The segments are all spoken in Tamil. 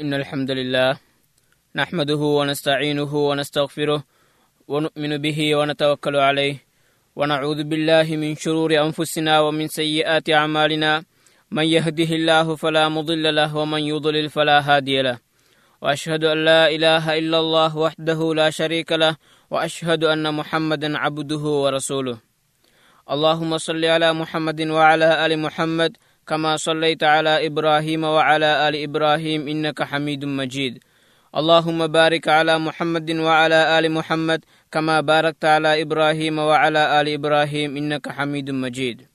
إن الحمد لله نحمده ونستعينه ونستغفره ونؤمن به ونتوكل عليه ونعوذ بالله من شرور أنفسنا ومن سيئات أعمالنا. من يهده الله فلا مضل له ومن يضلل فلا هادي له. وأشهد أن لا إله إلا الله وحده لا شريك له وأشهد أن محمدا عبده ورسوله. اللهم صل على محمد وعلى آل محمد كما صليت على إبراهيم وعلى آل إبراهيم إنك حميد مجيد. اللهم بارك على محمد وعلى آل محمد كما باركت على إبراهيم وعلى آل إبراهيم إنك حميد مجيد.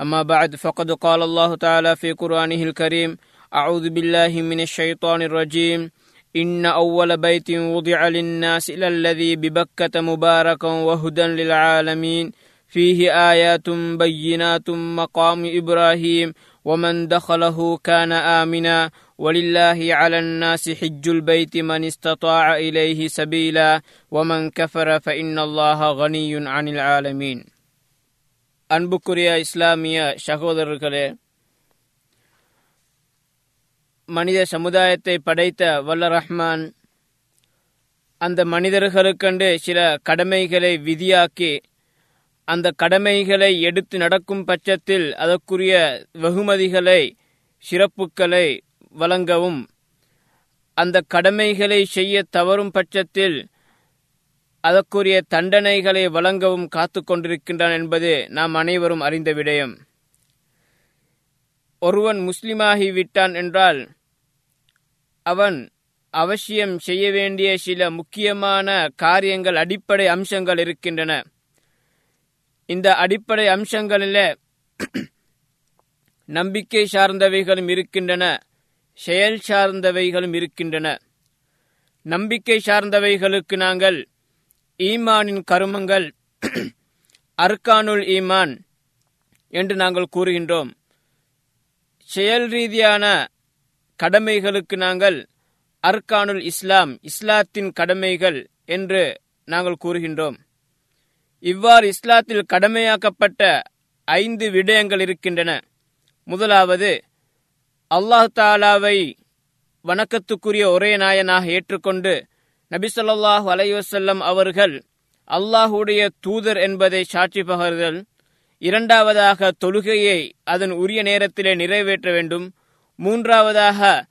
أما بعد فقد قال الله تعالى في قرآنه الكريم أعوذ بالله من الشيطان الرجيم. إن أول بيت وضع للناس إلى الذي ببكة مباركا وهدى للعالمين. فيه آيات بينات مقام إبراهيم ومن دخله كان آمنا ولله على الناس حج البيت من استطاع إليه سبيلا ومن كفر فإن الله غني عن العالمين அன்புக்குரிய இஸ்லாமிய சகோதரர்களே மனித சமுதாயத்தை படைத்த வல்ல ரஹ்மான் அந்த மனிதர்களுக்கென்று சில கடமைகளை விதியாக்கி அந்த கடமைகளை எடுத்து நடக்கும் பட்சத்தில் அதற்குரிய வெகுமதிகளை சிறப்புகளை வழங்கவும். அந்த கடமைகளை செய்ய தவறும் பட்சத்தில் அதற்குரிய தண்டனைகளை வழங்கவும் காத்து கொண்டிருக்கின்றான் என்பது நாம் அனைவரும் அறிந்த விடயம். ஒருவன் முஸ்லிமாகிவிட்டான் என்றால் அவன் அவசியம் செய்ய வேண்டிய சில முக்கியமான காரியங்கள் அடிப்படை அம்சங்கள் இருக்கின்றன. இந்த அடிப்படை அம்சங்களிலே நம்பிக்கை சார்ந்தவைகளும் இருக்கின்றன செயல் சார்ந்தவைகளும் இருக்கின்றன. நம்பிக்கை சார்ந்தவைகளுக்கு நாங்கள் ஈமானின் கருமங்கள் அர்கானுல் ஈமான் என்று நாங்கள் கூறுகின்றோம். செயல் ரீதியான கடமைகளுக்கு நாங்கள் அர்கானுல் இஸ்லாம் இஸ்லாத்தின் கடமைகள் என்று நாங்கள் கூறுகின்றோம். இவ்வாறு இஸ்லாத்தில் கடமையாக்கப்பட்ட ஐந்து விடயங்கள் இருக்கின்றன. முதலாவது அல்லாஹ் தாலாவை வணக்கத்துக்குரிய ஒரே நாயனாக ஏற்றுக்கொண்டு நபி சொல்லாஹு அலைவசல்லம் அவர்கள் அல்லாஹுடைய தூதர் என்பதை சாட்சி பகர்தல் இரண்டாவதாக தொழுகையை அதன் உரிய நேரத்திலே நிறைவேற்ற வேண்டும். மூன்றாவதாக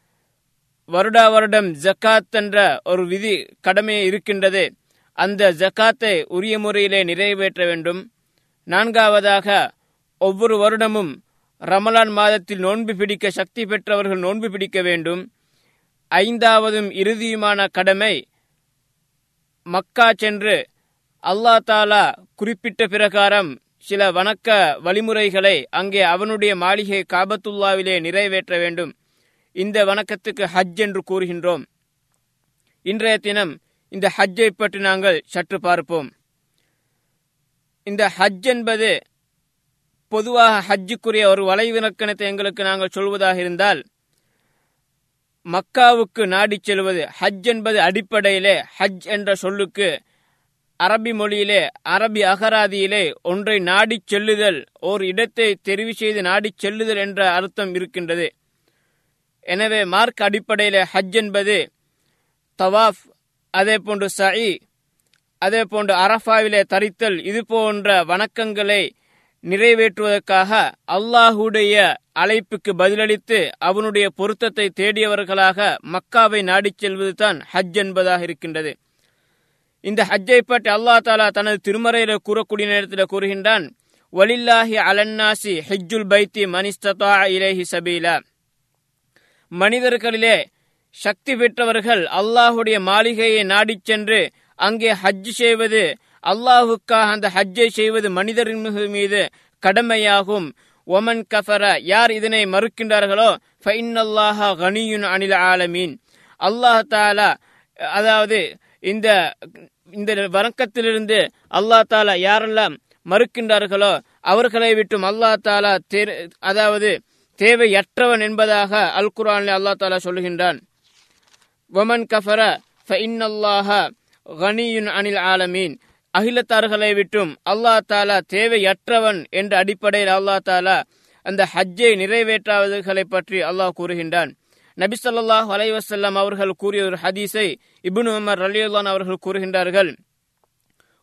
வருடா வருடம் ஜக்காத் என்ற ஒரு விதி கடமை இருக்கின்றது. அந்த ஜக்காத்தை உரிய முறையிலே நிறைவேற்ற வேண்டும். நான்காவதாக ஒவ்வொரு வருடமும் ரமலான் மாதத்தில் நோன்பு பிடிக்க சக்தி பெற்றவர்கள் நோன்பு பிடிக்க வேண்டும். ஐந்தாவதும் இறுதியுமான கடமை மக்கா சென்று அல்லா தாலா குறிப்பிட்ட பிரகாரம் சில வணக்க வழிமுறைகளை அங்கே அவனுடைய மாளிகை காபத்துல்லாவிலே நிறைவேற்ற வேண்டும். இந்த வணக்கத்துக்கு ஹஜ் என்று கூறுகின்றோம். இன்றைய தினம் இந்த ஹஜ்ஜை பற்றி நாங்கள் சற்று பார்ப்போம். இந்த ஹஜ் என்பது பொதுவாக ஹஜ்ஜுக்குரிய ஒரு வலைவிலக்கணத்தை எங்களுக்கு நாங்கள் சொல்வதாக இருந்தால் மக்காவுக்கு நாடி செல்வது ஹஜ் என்பது அடிப்படையிலே ஹஜ் என்ற சொல்லுக்கு அரபி மொழியிலே அரபி அகராதியிலே ஒன்றை நாடி செல்லுதல் ஓர் இடத்தை தெரிவு செய்து நாடி செல்லுதல் என்ற அர்த்தம் இருக்கின்றது. எனவே மார்க் அடிப்படையிலே ஹஜ் என்பது தவாஃப் அதே போன்று சயி அதே போன்று அரஃபாவிலே தரித்தல் இது போன்ற வணக்கங்களை நிறைவேற்றுவதற்காக அல்லாஹுடைய அழைப்புக்கு பதிலளித்து அவனுடைய பொருத்தத்தை தேடியவர்களாக மக்காவை நாடிச் செல்வதுதான் ஹஜ் என்பதாக இருக்கின்றது. இந்த ஹஜ்ஜை பற்றி அல்லா தாலா தனது திருமறையில கூறக்கூடிய நேரத்தில் கூறுகின்றான் வலில்லாஹி அலன்னாசி ஹெஜ்ஜுல் பைத்தி மனிஸ்ததா இலேஹி சபீலா. மனிதர்களிலே சக்தி பெற்றவர்கள் அல்லாஹுடைய மாளிகையை நாடிச் சென்று அங்கே ஹஜ் செய்வது அல்லாஹுக்காக அந்த ஹஜ்ஜை செய்வது மனிதரின் மீது கடமையாகும். ஒமன் கஃபர யார் இதனை மறுக்கின்றார்களோ ஃபைன்னல்லாஹ கனியுன் அனில் ஆலமீன். அல்லாஹ் தாலா அதாவது இந்த இந்த வணக்கத்திலிருந்து அல்லாஹ் தாலா யாரெல்லாம் மறுக்கின்றார்களோ அவர்களை விட்டும் அல்லாஹ் தாலா அதாவது தேவையற்றவன் என்பதாக அல் குரானில் அல்லாஹ் தாலா சொல்லுகின்றான். வமன் கஃபர ஃபைன்னல்லாஹ கனியுன் அனில் ஆலமீன். அகிலத்தார்களை விட்டும் அல்லாஹ் தாலா தேவையற்றவன் என்ற அடிப்படையில் அல்லாஹ் தாலா அந்த ஹஜ்ஜை நிறைவேற்றாதவர்களை பற்றி அல்லாஹ் கூறுகின்றான். நபி சொல்லாஹ் அலைவசல்லாம் அவர்கள் கூறிய ஒரு ஹதீஸை இபுன் உமர் அலியுல்லான் அவர்கள் கூறுகின்றார்கள்.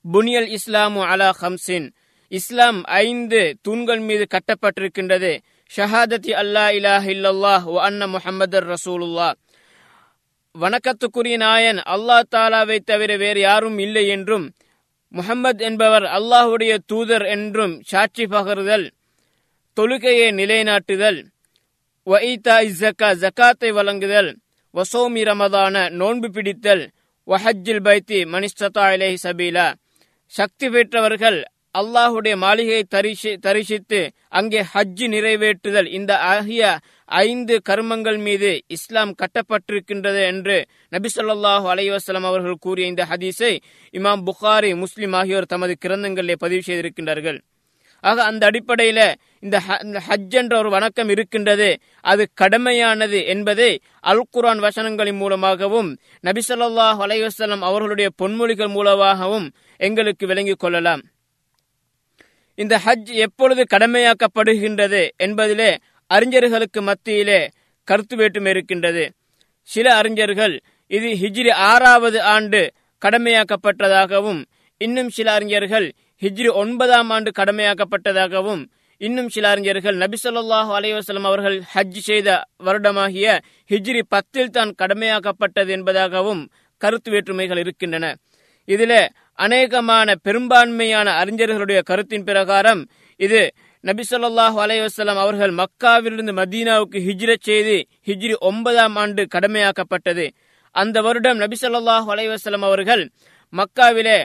புனியல் இஸ்லாமு அலா ஹம்சின் இஸ்லாம் ஐந்து தூண்கள் மீது கட்டப்பட்டிருக்கின்றது. ஷஹாதத்தி அல்லா இலாஹ் இல்லல்லாஹ் அன்ன முஹம்மதர் ரசூலுல்லாஹ். வணக்கத்துக்குரிய நாயன் அல்லாஹ் தாலாவை தவிர வேறு யாரும் இல்லை என்றும் முகமது என்பவர் அல்லாஹுடைய தூதர் என்றும் சாட்சி பகருதல் தொழுகையை நிலைநாட்டுதல் வஈதா இஸ்ஸக்கா ஜக்காத்தை வழங்குதல் வசோமி ரமதான நோன்பு பிடித்தல் வஹஜ்ஜில் பைத்தி மனிஸ்ததா இலைஹி சபீலா. சக்தி பெற்றவர்கள் அல்லாஹுடைய மாளிகையை தரிசி தரிசித்து அங்கே ஹஜ்ஜு நிறைவேற்றுதல். இந்த ஆகிய ஐந்து கர்மங்கள் மீது இஸ்லாம் கட்டப்பட்டிருக்கின்றது என்று நபி சொல்லாஹு அலைவாஸ்லாம் அவர்கள் கூறிய இந்த ஹதீஸை இமாம் புகாரி முஸ்லிம் ஆகியோர் தமது கிரந்தங்களிலே பதிவு செய்திருக்கின்றார்கள். ஆக அந்த அடிப்படையில இந்த ஹஜ் என்ற ஒரு வணக்கம் இருக்கின்றது. அது கடமையானது என்பதை அல் குரான் வசனங்களின் மூலமாகவும் நபி ஸல்லல்லாஹு அவர்களுடைய பொன்மொழிகள் மூலமாகவும் எங்களுக்கு விளங்கிக் கொள்ளலாம். இந்த ஹஜ் எப்பொழுது கடமையாக்கப்படுகின்றது என்பதிலே அறிஞர்களுக்கு மத்தியிலே கருத்து வேற்றுமை இருக்கின்றது. சில அறிஞர்கள் இது ஹிஜ்ரி ஆறாவது ஆண்டு கடமையாக்கப்பட்டதாகவும் இன்னும் சில அறிஞர்கள் ஹிஜ்ரி ஒன்பதாம் ஆண்டு கடமையாக்கப்பட்டதாகவும் இன்னும் சில அறிஞர்கள் நபி சொல்லாஹு அலைவாஸ்லம் அவர்கள் ஹஜ் செய்த வருடமாகிய ஹிஜ்ரி பத்தில் தான் கடமையாக்கப்பட்டது என்பதாகவும் கருத்து வேற்றுமைகள் இருக்கின்றன. இதில் அநேகமான பெரும்பான்மையான அறிஞர்களுடைய கருத்தின் பிரகாரம் இது நபி சொல்லாஹு அலைவாஸ்லாம் அவர்கள் மக்காவிலிருந்து மதீனாவுக்கு ஹிஜ்ரத் செய்து ஹிஜ்ரி ஒன்பதாம் ஆண்டு கடமையாக்கப்பட்டது. அந்த வருடம் நபி சொல்லாஹு அலைவாஸ்லாம் அவர்கள் மக்காவிலே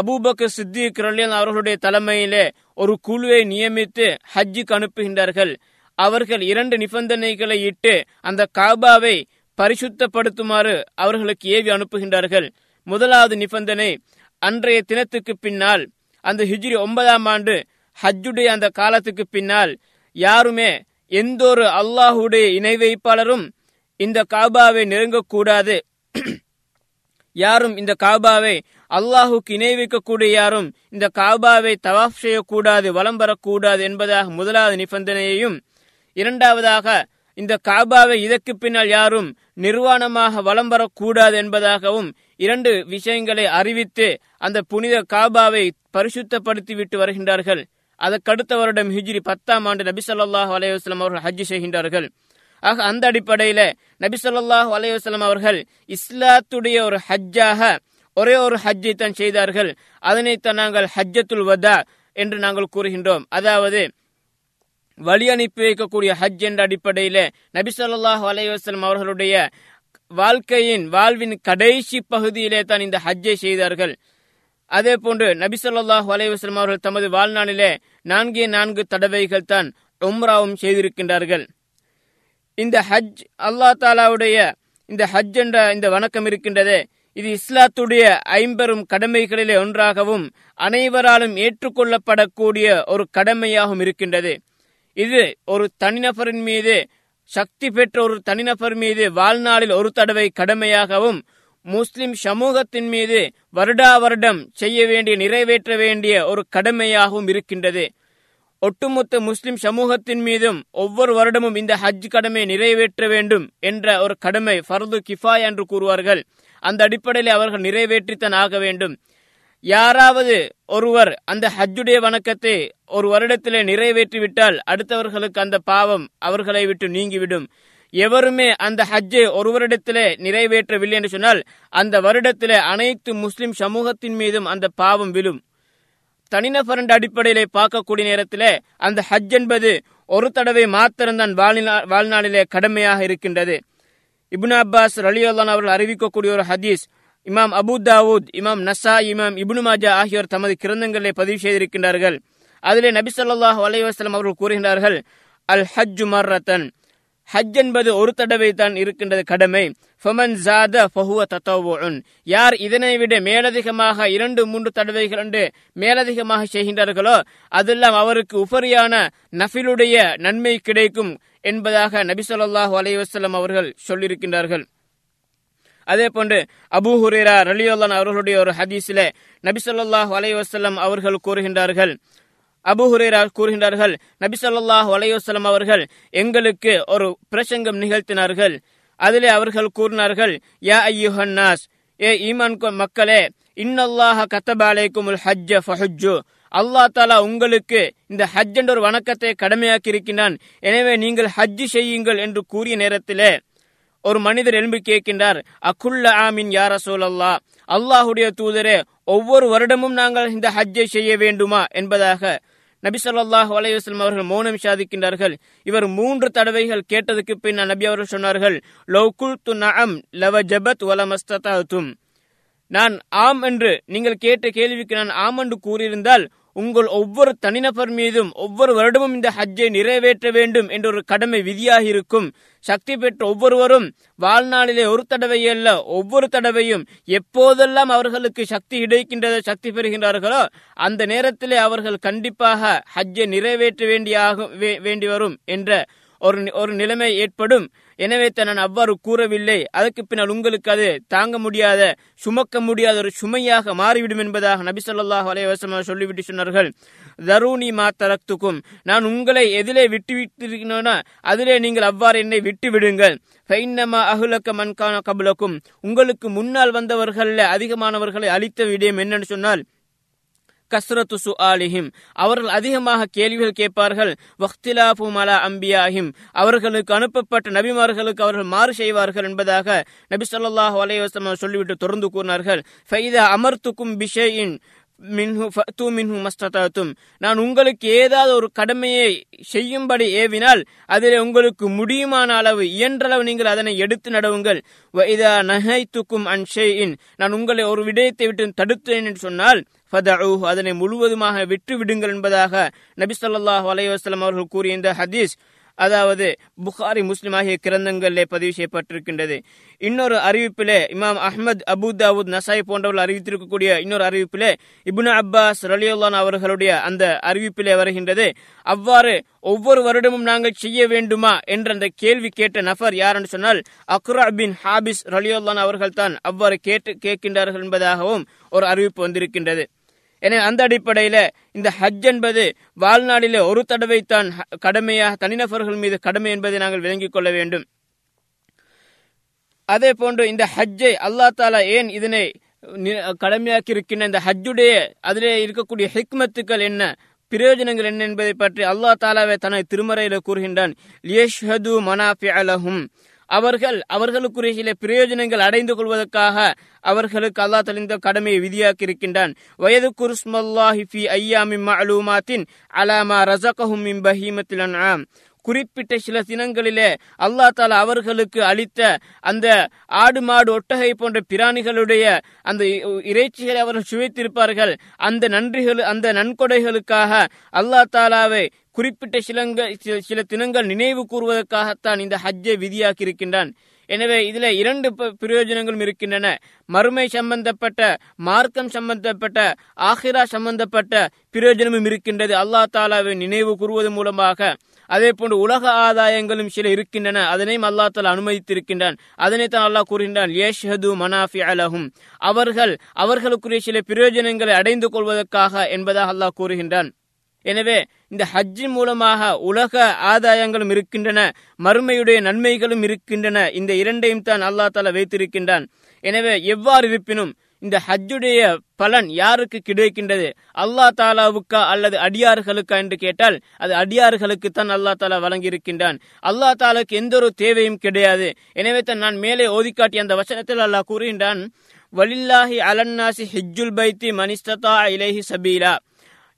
அபூபக்கர் சித்திக் ரலியன் அவர்களுடைய தலைமையிலே ஒரு குழுவை நியமித்து ஹஜ்ஜுக்கு அனுப்புகின்றார்கள். அவர்கள் இரண்டு நிபந்தனைகளை இட்டு அந்த காபாவை பரிசுத்தப்படுத்துமாறு அவர்களுக்கு ஏவி அனுப்புகின்றார்கள். முதலாவது நிபந்தனை அன்றைய தினத்துக்கு பின்னால் அந்த ஹிஜ்ரி ஒன்பதாம் ஆண்டு ஹஜ்ஜுடைய அந்த காலத்துக்கு பின்னால் யாருமே எந்த ஒரு அல்லாஹுடைய இணை வைப்பாளரும் இந்த காபாவை நெருங்கக்கூடாது. யாரும் இந்த காபாவை அல்லாஹுக்கு இணை வைக்கக்கூடிய யாரும் இந்த காபாவை தவாஃப் செய்யக்கூடாது வலம் வரக்கூடாது என்பதாக முதலாவது நிபந்தனையையும் இரண்டாவதாக இந்த காபாவை இதற்கு பின்னால் யாரும் நிர்வாணமாக வலம் வரக்கூடாது என்பதாகவும் இரண்டு விஷயங்களை அறிவித்து அந்த புனித காபாவை பரிசுத்தப்படுத்தி விட்டு வருகின்றார்கள் அதற்கடுத்த வருடம் ஹிஜ்ரி பத்தாம் ஆண்டு நபி சொல்லாஹ் அலையுஸ்லாம் அவர்கள் ஹஜ் செய்கின்றார்கள். ஆக அந்த அடிப்படையில நபி சொல்லாஹ் அலையுஸ்லாம் அவர்கள் இஸ்லாத்துடைய ஒரு ஹஜ்ஜாக ஒரே ஒரு ஹஜ்ஜை தான் செய்தார்கள். அதனைத்தான் நாங்கள் ஹஜ்ஜத்துல் வதா என்று நாங்கள் கூறுகின்றோம். அதாவது வழி அனுப்பி வைக்கக்கூடிய ஹஜ் என்ற அடிப்படையில நபி சொல்லாஹ் அலைவாஸ்லம் அவர்களுடைய வாழ்க்கையின் வாழ்வின் கடைசி பகுதியிலே தான் இந்த ஹஜ்ஜை செய்தார்கள். அதே போன்று நபிசல்லாஹ் அலைவாஸ்லம் அவர்கள் தமது வாழ்நாளிலே நான்கே நான்கு தடவைகள் தான் உம்ராவும் செய்திருக்கின்றார்கள். இந்த ஹஜ் அல்லா தாலாவுடைய இந்த ஹஜ் என்ற இந்த வணக்கம் இருக்கின்றதே இது இஸ்லாத்துடைய ஐம்பெரும் கடமைகளிலே ஒன்றாகவும் அனைவராலும் ஏற்றுக்கொள்ளப்படக்கூடிய ஒரு கடமையாகவும் இருக்கின்றது. இது ஒரு தனிநபரின் மீது சக்தி பெற்ற ஒரு தனிநபர் மீது வாழ்நாளில் ஒரு தடவை கடமையாகவும் முஸ்லிம் சமூகத்தின் மீது வருடா வருடம் செய்ய வேண்டிய நிறைவேற்ற வேண்டிய ஒரு கடமையாகவும் இருக்கின்றது. ஒட்டுமொத்த முஸ்லிம் சமூகத்தின் மீதும் ஒவ்வொரு வருடமும் இந்த ஹஜ் கடமை நிறைவேற்ற வேண்டும் என்ற ஒரு கடமை ஃபர்து கிஃபாய் என்று கூறுவார்கள். அந்த அடிப்படையில் அவர்கள் நிறைவேற்றித்தான் ஆக வேண்டும். யாராவது ஒருவர் அந்த ஹஜ்ஜுடைய வணக்கத்தை ஒரு வருடத்திலே நிறைவேற்றிவிட்டால் அடுத்தவர்களுக்கு அந்த பாவம் அவர்களை விட்டு நீங்கிவிடும். எவருமே அந்த ஹஜ்ஜை ஒரு வருடத்திலே நிறைவேற்றவில்லை என்று சொன்னால் அந்த வருடத்திலே அனைத்து முஸ்லிம் சமூகத்தின் மீதும் அந்த பாவம் விழும். தனிநபரண்ட அடிப்படையிலே பார்க்கக்கூடிய நேரத்திலே அந்த ஹஜ் என்பது ஒரு தடவை மாத்திரம்தான் வாழ்நாளிலே கடமையாக இருக்கின்றது. இபுன் அப்பாஸ் ரலியுல்லான் அவர்கள் அறிவிக்கக்கூடிய ஒரு ஹதீஸ் இமாம் அபு தாவூத் இமாம் நசா இமாம் இபுனு மாஜா ஆகியோர் தமது கிரந்தங்களை பதிவு செய்திருக்கின்றார்கள். அதிலே நபி சொல்லாஹ் அலைவாஸ்லம் அவர்கள் கூறுகின்றார்கள் அல் ஹஜ் மர்ரத்தன் ஹஜ் என்பது ஒரு தடவை தான் இருக்கின்றது கடமை. ஃபமன் ஜாத ஃபஹுவ தத்தவுன் யார் இதனை விட மேலதிகமாக இரண்டு மூன்று தடவைகள் என்று மேலதிகமாக செய்கின்றார்களோ அதெல்லாம் அவருக்கு உபரியான நஃபிலுடைய நன்மை கிடைக்கும் என்பதாக நபி சொல்லாஹு அலைவாஸ்லம் அவர்கள் சொல்லியிருக்கின்றார்கள். அதே போன்று அபு ஹுரேரா ரலியுல்லான் அவர்களுடைய ஒரு ஹதீஸிலே நபிசல்லாஹ் சொல்லாஹு அவர்கள் கூறுகின்றார்கள். அபு ஹுரேரா கூறுகின்றார்கள் நபிசல்லாஹ் சொல்லாஹு அவர்கள் எங்களுக்கு ஒரு பிரசங்கம் நிகழ்த்தினார்கள். அதிலே அவர்கள் கூறினார்கள் யா ஐயுஹன்னாஸ் ஏ ஈமான் மக்களே இன்னல்லாஹ கத்தபாலைக்கும் ஹஜ்ஜ ஃபஹுஜ்ஜு. அல்லாஹ் தாலா உங்களுக்கு இந்த ஹஜ் என்ற ஒரு வணக்கத்தை கடமையாக்கி இருக்கின்றான் எனவே நீங்கள் ஹஜ் செய்யுங்கள் என்று கூறிய நேரத்திலே ஒரு மனிதர் எழும்பி கேட்கின்றார் அக்குல்ல ஆமின் யார சோலல்லா அல்லாஹுடைய தூதரே ஒவ்வொரு வருடமும் நாங்கள் இந்த ஹஜ்ஜை செய்ய வேண்டுமா? என்பதாக நபி ஸல்லல்லாஹு அலைஹி அவர்கள் மௌனம் சாதிக்கின்றார்கள். இவர் மூன்று தடவைகள் கேட்டதுக்கு பின் நபி அவர்கள் சொன்னார்கள் லவ் குல்து நஅம் லவஜபத் வலமஸ்ததாதும் நான் ஆம் என்று நீங்கள் கேட்ட கேள்விக்கு நான் ஆம் என்று கூறியிருந்தால் உங்கள் ஒவ்வொரு தனிநபர் மீதும் ஒவ்வொரு வருடமும் இந்த ஹஜ்ஜை நிறைவேற்ற வேண்டும் என்ற ஒரு கடமை விதியாக இருக்கும். சக்தி பெற்ற ஒவ்வொருவரும் வாழ்நாளிலே ஒரு தடவை அல்ல ஒவ்வொரு தடவையும் எப்போதெல்லாம் அவர்களுக்கு சக்தி கிடைக்கின்றதோ சக்தி பெறுகின்றார்களோ அந்த நேரத்திலே அவர்கள் கண்டிப்பாக ஹஜ்ஜை நிறைவேற்ற வேண்டியாகும் வேண்டி வரும் என்ற ஒரு ஒரு நிலைமை ஏற்படும். எனவே நான் அவ்வாறு கூறவில்லை. அதற்கு பின்னால் உங்களுக்கு அது தாங்க முடியாத சுமக்க முடியாத ஒரு சுமையாக மாறிவிடும் என்பதாக நபி சொல்லாஹ் அலைஹி சொல்லிவிட்டு சொன்னார்கள். தருணி மாத்தரத்துக்கும் நான் உங்களை எதிலே விட்டு விட்டிருக்கிறேனோ அதிலே நீங்கள் அவ்வாறு என்னை விட்டு விடுங்கள் ஃபைன்னமா மன்கான கபுலக்கும். உங்களுக்கு முன்னால் வந்தவர்கள் அதிகமானவர்களை அழித்த விடயம் என்னன்னு சொன்னால் கஸ்ரத்து சுஆலிஹிம். அவர்கள் அதிகமாக கேள்விகள் கேட்பார்கள். வக்திலாபு மலா அம்பியாஹிம். அவர்களுக்கு அனுப்பப்பட்ட நபிமார்களுக்கு அவர்கள் மாறு செய்வார்கள் என்பதாக நபி சொல்லாஹ் அலைஹி சொல்லிவிட்டு தொடர்ந்து கூறினார்கள். ஃபைதா அமர்த்துக்கும் பிஷேயின் மின்ஹு ஃபத்து மின்ஹு மஸ்தத்தும் நான் உங்களுக்கு ஏதாவது ஒரு கடமையை செய்யும்படி ஏவினால் அதில் உங்களுக்கு முடியுமான அளவு இயன்ற அளவு நீங்கள் அதனை எடுத்து நடவுங்கள். இதா நகைத்துக்கும் அன் ஷைஇன். நான் உங்களை ஒரு விடயத்தை விட்டு தடுத்தேன் என்று சொன்னால் ஃபதஊஹு அதனை முழுவதுமாக விட்டு விடுங்கள் என்பதாக நபி சொல்லாஹ் அலைஹி அவர்கள் கூறிய இந்த ஹதீஸ். அதாவது புகாரி முஸ்லிம் ஆகிய கிரந்தங்களிலே பதிவு செய்யப்பட்டிருக்கின்றது. இன்னொரு அறிவிப்பிலே இமாம் அஹ்மத் அபு தாவூத் நசாய் போன்றவர்கள் அறிவித்திருக்கக்கூடிய இன்னொரு அறிவிப்பிலே இபுன் அப்பாஸ் ரலியுல்லான் அவர்களுடைய அந்த அறிவிப்பிலே வருகின்றது. அவ்வாறு ஒவ்வொரு வருடமும் நாங்கள் செய்ய வேண்டுமா என்ற அந்த கேள்வி கேட்ட நபர் யார் என்று சொன்னால் அக்ரா பின் ஹாபிஸ் ரலியுல்லான் அவர்கள் தான் அவ்வாறு கேட்டு கேட்கின்றார்கள் என்பதாகவும் ஒரு அறிவிப்பு வந்திருக்கின்றது. எனவே அந்த அடிப்படையில இந்த ஹஜ் என்பது வாழ்நாளிலே ஒரு தடவை தான் கடமையாக தனிநபர்கள் மீது கடமை என்பதை நாங்கள் விளங்கிக் கொள்ள வேண்டும். அதே போன்று இந்த ஹஜ்ஜை அல்லா தாலா ஏன் இதனை கடமையாக்கி இருக்கின்ற இந்த ஹஜ்ஜுடைய அதிலே இருக்கக்கூடிய ஹிக்மத்துக்கள் என்ன பிரயோஜனங்கள் என்ன என்பதை பற்றி அல்லாஹ் தாலாவை தனது திருமறையில கூறுகின்றான். அவர்கள் அவர்களுக்குரிய சில பிரயோஜனங்கள் அடைந்து கொள்வதற்காக அவர்களுக்கு அல்லாஹ் தலிந்த கடமையை விதியாக்கி இருக்கின்றான் வயது குருஸ்மல்லாஹி ஐயாமி மஅலூமாத்தின் அலாமா ரஸகஹும் மின் பஹீமத்தில் அன்ஆம். குறிப்பிட்ட சில தினங்களிலே அல்லாஹ் தாலா அவர்களுக்கு அளித்த அந்த ஆடு மாடு ஒட்டகை போன்ற பிராணிகளுடைய அந்த இ- இறைச்சிகளை அவர்கள் சுவைத்திருப்பார்கள். அந்த நன்றிகள் அந்த நன்கொடைகளுக்காக அல்லாஹ் தாலாவை குறிப்பிட்ட சிலங்க சில- சில தினங்கள் நினைவு கூறுவதற்காகத்தான் இந்த ஹஜ்ஜை விதியாக்கி இருக்கின்றான் எனவே இதுல இரண்டு ப- பிரயோஜனங்களும் இருக்கின்றன. மறுமை சம்பந்தப்பட்ட மார்க்கம் சம்பந்தப்பட்ட ஆஹிரா சம்பந்தப்பட்ட பிரயோஜனமும் இருக்கின்றது. அல்லாஹ் தாலாவை நினைவு கூறுவது மூலமாக. அதே போன்று உலக ஆதாயங்களும் சில இருக்கின்றன. அதனையும் அல்லா தாலா அனுமதித்திருக்கின்றான். அதனை தான் அல்லாஹ் கூறுகின்றான் ஏஷ்ஹது மனாஃபி அலஹும் அவர்கள் அவர்களுக்குரிய சில பிரயோஜனங்களை அடைந்து கொள்வதற்காக என்பதாக அல்லாஹ் கூறுகின்றான். எனவே இந்த ஹஜ்ஜின் மூலமாக உலக ஆதாயங்களும் இருக்கின்றன மறுமையுடைய நன்மைகளும் இருக்கின்றன. இந்த இரண்டையும் தான் அல்லா தாலா வைத்திருக்கின்றான். எனவே எவ்வாறு இருப்பினும் இந்த ஹஜ்ஜுடைய பலன் யாருக்கு கிடைக்கின்றது? அல்லா தாலாவுக்கா அல்லது அடியார்களுக்கா என்று கேட்டால் அது அடியார்களுக்கு தான் அல்லா தாலா வழங்கியிருக்கின்றான். அல்லா தாலாக்கு எந்த ஒரு தேவையும் கிடையாது. எனவே தான் நான் மேலே ஓதிக்காட்டிய அந்த வசனத்தில் அல்லாஹ் கூறுகின்றான் வலில்லாஹி அலன்னாசி ஹிஜ்ஜுல் பைத்தி மனிஸ்ததா இலேஹி சபீலா.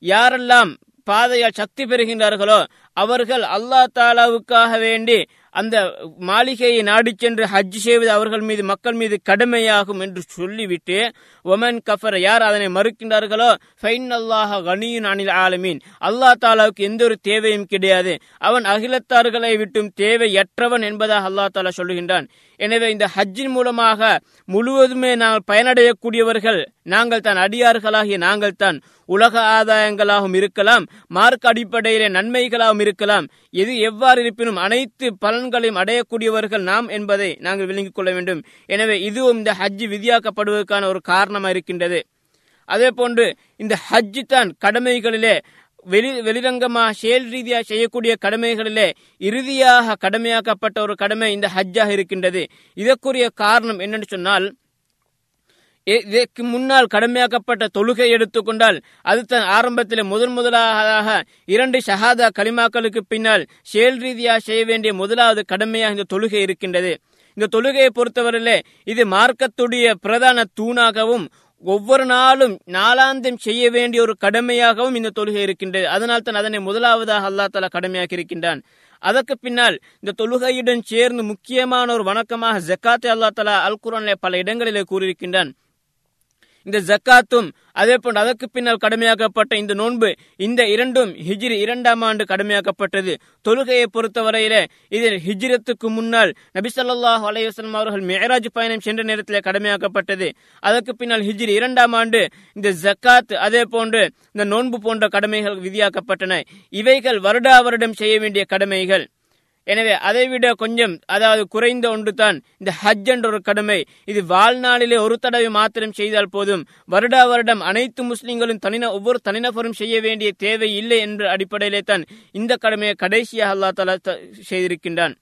யாரெல்லாம் பாதையால் சக்தி பெறுகின்றார்களோ அவர்கள் அல்லாஹ் தாலாவுக்காக வேண்டி அந்த மாளிகையை நாடி சென்று ஹஜ் செய்வது அவர்கள் மீது மக்கள் மீது கடமையாகும் என்று சொல்லிவிட்டு ஒமன் கஃபர் யார் அதனை மறுக்கின்றார்களோ? ஃபைன் அல்லாஹ் கனியின் அனில் ஆலமீன் அல்லாஹ் தாலாவுக்கு எந்த ஒரு தேவையும் கிடையாது. அவன் அகிலத்தார்களை விட்டும் தேவையற்றவன் என்பதாக அல்லாஹ் தாலா சொல்லுகின்றான். எனவே இந்த ஹஜ்ஜின் மூலமாக முழுவதுமே நாங்கள் பயனடையக்கூடியவர்கள் நாங்கள் தான் அடியார்களாகிய நாங்கள் தான். உலக ஆதாயங்களாகவும் இருக்கலாம் மார்க் அடிப்படையிலே நன்மைகளாகவும் இருக்கலாம். எது எவ்வாறு இருப்பினும் அனைத்து பலன்களையும் அடையக்கூடியவர்கள் நாம் என்பதை நாங்கள் விளங்கிக் கொள்ள வேண்டும். எனவே இதுவும் இந்த ஹஜ்ஜி விதியாக்கப்படுவதற்கான ஒரு காரணம். காரணமாக இருக்கின்றது அதே போன்று இந்த ஹஜ்ஜு தான் கடமைகளிலே வெளி வெளிரங்கமாக செயல் ரீதியாக செய்யக்கூடிய கடமைகளிலே இறுதியாக கடமையாக்கப்பட்ட ஒரு கடமை இந்த ஹஜ்ஜாக இருக்கின்றது. இதற்குரிய காரணம் என்னன்னு சொன்னால் இதற்கு முன்னால் கடமையாக்கப்பட்ட தொழுகை எடுத்துக்கொண்டால் அது தன் ஆரம்பத்தில் முதன் முதலாக இரண்டு ஷஹாதா கலிமாக்களுக்கு பின்னால் செயல் ரீதியாக செய்ய வேண்டிய முதலாவது கடமையாக இந்த தொழுகை இருக்கின்றது. இந்த தொழுகையை பொறுத்தவரையிலே இது மார்க்கத்துடைய பிரதான தூணாகவும் ஒவ்வொரு நாளும் நாளாந்தம் செய்ய வேண்டிய ஒரு கடமையாகவும் இந்த தொழுகை இருக்கின்றது. அதனால் தான் அதனை முதலாவதாக அல்லா தலா கடமையாக்கி இருக்கின்றான். அதற்கு பின்னால் இந்த தொழுகையுடன் சேர்ந்து முக்கியமான ஒரு வணக்கமாக ஜக்காத்தை அல்லா தலா அல் குரானிலே பல இடங்களிலே கூறியிருக்கின்றான். இந்த ஜக்காத்தும் அதே போன்று அதற்கு பின்னால் கடமையாக்கப்பட்ட இந்த நோன்பு இந்த இரண்டும் ஹிஜ்ரி இரண்டாம் ஆண்டு கடமையாக்கப்பட்டது. தொழுகையை பொறுத்தவரையில இதில் ஹிஜ்ரத்துக்கு முன்னால் நபிசல்லாஹ் ஸல்லல்லாஹு அவர்கள் மேராஜ் பயணம் சென்ற நேரத்தில் கடமையாக்கப்பட்டது. அதற்கு பின்னால் ஹிஜ்ரி இரண்டாம் ஆண்டு இந்த ஜக்காத் அதே போன்று இந்த நோன்பு போன்ற கடமைகள் விதியாக்கப்பட்டன. இவைகள் வருடா வருடம் செய்ய வேண்டிய கடமைகள். எனவே அதைவிட கொஞ்சம் அதாவது குறைந்த ஒன்று தான் இந்த ஹஜ் என்ற ஒரு கடமை. இது வாழ்நாளிலே ஒரு தடவை மாத்திரம் செய்தால் போதும். வருடா வருடம் அனைத்து முஸ்லிம்களும் தனின ஒவ்வொரு தனிநபரும் செய்ய வேண்டிய தேவை இல்லை என்ற அடிப்படையிலே தான் இந்த கடமையை கடைசியாக அல்லா தலா த- செய்திருக்கின்றான்.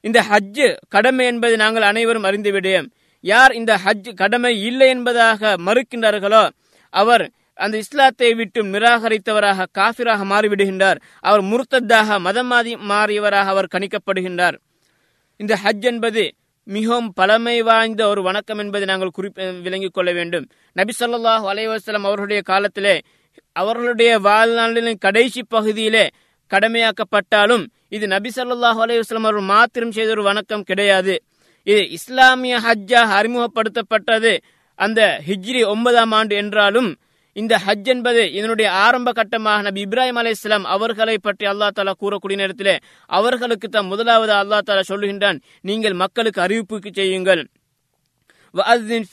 இந்த ஹஜ் கடமை என்பதை நாங்கள் அனைவரும் அறிந்து யார் இந்த ஹஜ் கடமை இல்லை என்பதாக மறுக்கின்றார்களோ அவர் அந்த இஸ்லாத்தை விட்டு நிராகரித்தவராக காஃபிராக மாறிவிடுகின்றார். அவர் முர்த்ததாக மதம் மாறி மாறியவராக அவர் கணிக்கப்படுகின்றார். இந்த ஹஜ் என்பது மிகவும் பழமை வாய்ந்த ஒரு வணக்கம் என்பதை நாங்கள் குறிப்பி விளங்கிக் கொள்ள வேண்டும். நபி சொல்லாஹ் அலைஹி அவர்களுடைய காலத்திலே அவர்களுடைய வாழ்நாளின் கடைசி பகுதியிலே கடமையாக்கப்பட்டாலும் இது நபி சொல்லாஹ் அலைஹி அவர்கள் மாத்திரம் செய்த ஒரு வணக்கம் கிடையாது. இது இஸ்லாமிய ஹஜ்ஜாக அறிமுகப்படுத்தப்பட்டது. அந்த ஹிஜ்ரி ஒன்பதாம் ஆண்டு என்றாலும் இந்த ஹஜ் என்பது இதனுடைய ஆரம்ப கட்டமாக நபி இப்ராஹிம் அலி இஸ்லாம் அவர்களை பற்றி அல்லா தாலா கூறக்கூடிய நேரத்திலே அவர்களுக்கு தான் முதலாவது அல்லா தாலா சொல்லுகின்றான் நீங்கள் மக்களுக்கு அறிவிப்புக்கு செய்யுங்கள்.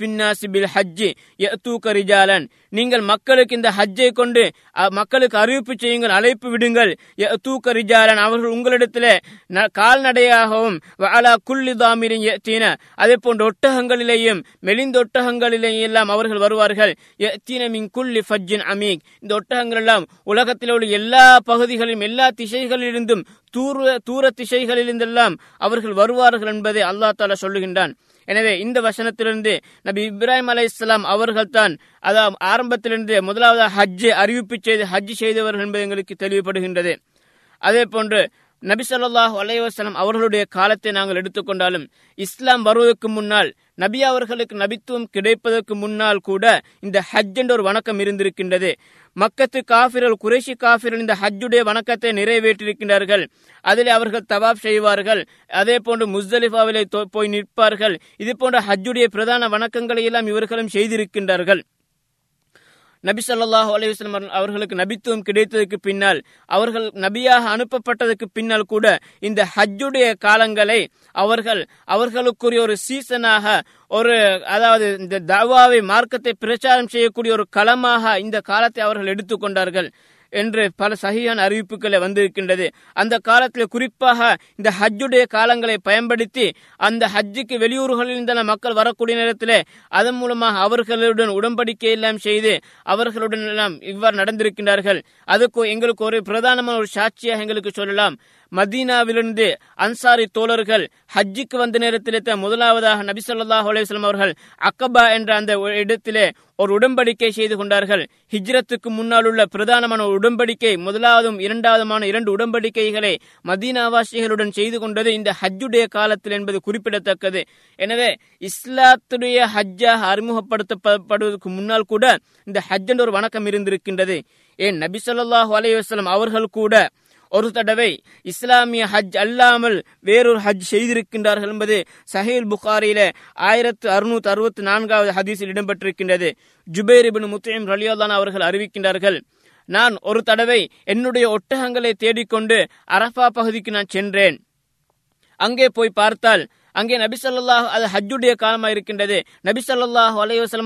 பின்னாசிபில் ஹஜ்ஜி எத்தூக்க ரிஜாலன் நீங்கள் மக்களுக்கு இந்த ஹஜ்ஜை கொண்டு மக்களுக்கு அறிவிப்பு செய்யுங்கள் அழைப்பு விடுங்கள். எத்தூக்க ரிஜாலன் அவர்கள் உங்களிடத்திலே கால்நடையாகவும் அலா குல்லி தாமிரின் எத்தீன அதே போன்ற ஒட்டகங்களிலேயும் மெலிந்த ஒட்டகங்களிலேயும் எல்லாம் அவர்கள் வருவார்கள். எத்தீன மின் குல்லி ஃபஜ்ஜின் அமீக் இந்த ஒட்டகங்கள் எல்லாம் உலகத்தில் உள்ள எல்லா பகுதிகளிலும் எல்லா திசைகளிலிருந்தும் தூர தூர திசைகளிலிருந்தெல்லாம் அவர்கள் வருவார்கள் என்பதை அல்லா தாலா சொல்லுகின்றான். எனவே இந்த வசனத்திலிருந்து நபி இப்ராஹிம் அலை இஸ்லாம் அவர்கள் தான் அதாவது ஆரம்பத்திலிருந்து முதலாவது ஹஜ் அறிவிப்பு செய்து ஹஜ் செய்தவர்கள் என்பது எங்களுக்கு தெளிவுபடுகின்றது. அதே போன்று நபி சொல்லாஹ் அலைஹி அவர்களுடைய காலத்தை நாங்கள் எடுத்துக்கொண்டாலும் இஸ்லாம் வருவதற்கு முன்னால் நபி அவர்களுக்கு நபித்துவம் கிடைப்பதற்கு முன்னால் கூட இந்த ஹஜ் என்ற ஒரு வணக்கம் இருந்திருக்கின்றது. மக்கத்து காஃபிரல் குறைஷி காஃபிரல் இந்த ஹஜ்ஜுடைய வணக்கத்தை நிறைவேற்றியிருக்கின்றார்கள். அதில் அவர்கள் தவாப் செய்வார்கள். அதே போன்று முஸ்தலிஃபாவிலே போய் நிற்பார்கள். இது போன்ற ஹஜ்ஜுடைய பிரதான வணக்கங்களை எல்லாம் இவர்களும் செய்திருக்கின்றார்கள். நபி சொல்லாஹு அலைஹி அவர்களுக்கு நபித்துவம் கிடைத்ததற்கு பின்னால் அவர்கள் நபியாக அனுப்பப்பட்டதற்கு பின்னால் கூட இந்த ஹஜ்ஜுடைய காலங்களை அவர்கள் அவர்களுக்குரிய ஒரு சீசனாக ஒரு அதாவது இந்த தவாவை மார்க்கத்தை பிரச்சாரம் செய்யக்கூடிய ஒரு களமாக இந்த காலத்தை அவர்கள் எடுத்துக்கொண்டார்கள். என்று பல சகியான அறிவிப்புகளை வந்திருக்கின்றது. அந்த காலத்தில் குறிப்பாக இந்த ஹஜ்ஜுடைய காலங்களை பயன்படுத்தி அந்த ஹஜ்ஜுக்கு வெளியூர்களில் இருந்த மக்கள் வரக்கூடிய நேரத்தில் அதன் மூலமாக அவர்களுடன் உடன்படிக்கை எல்லாம் செய்து அவர்களுடன் எல்லாம் இவ்வாறு நடந்திருக்கின்றார்கள். அதுக்கு எங்களுக்கு ஒரு பிரதானமான ஒரு சாட்சியாக எங்களுக்கு சொல்லலாம். மதீனாவிலிருந்து அன்சாரி தோழர்கள் ஹஜ்ஜுக்கு வந்த நேரத்திலே தான் முதலாவதாக நபி ஸல்லல்லாஹு அலைஹி அவர்கள் அக்கபா என்ற அந்த இடத்திலே ஒரு உடன்படிக்கை செய்து கொண்டார்கள். ஹிஜ்ரத்துக்கு முன்னால் உள்ள பிரதானமான ஒரு உடன்படிக்கை முதலாவதும் இரண்டாவதுமான இரண்டு உடன்படிக்கைகளை மதீனாவாசிகளுடன் செய்து கொண்டது இந்த ஹஜ்ஜுடைய காலத்தில் என்பது குறிப்பிடத்தக்கது. எனவே இஸ்லாத்துடைய ஹஜ்ஜாக அறிமுகப்படுத்தப்படுவதற்கு முன்னால் கூட இந்த ஹஜ் என்ற ஒரு வணக்கம் இருந்திருக்கின்றது. ஏன் நபி சொல்லாஹு அலைஹி அவர்கள் கூட ஒரு தடவை இஸ்லாமிய ஹஜ் அல்லாமல் வேறொரு ஹஜ் செய்திருக்கின்றார்கள் என்பது சஹீல் புகாரியில ஆயிரத்து அறுநூற்று அறுபத்தி நான்காவது ஹதீஸில் இடம்பெற்றிருக்கின்றது. ஜுபேர் இபின் முத்தீம் ரலியோதான் அவர்கள் அறிவிக்கின்றார்கள் நான் ஒரு தடவை என்னுடைய ஒட்டகங்களை தேடிக்கொண்டு அரஃபா பகுதிக்கு நான் சென்றேன். அங்கே போய் பார்த்தால் அங்கே நபி ஸல்லல்லாஹு அது ஹஜ்ஜுடைய காலமாக இருக்கின்றது நபி ஸல்லல்லாஹு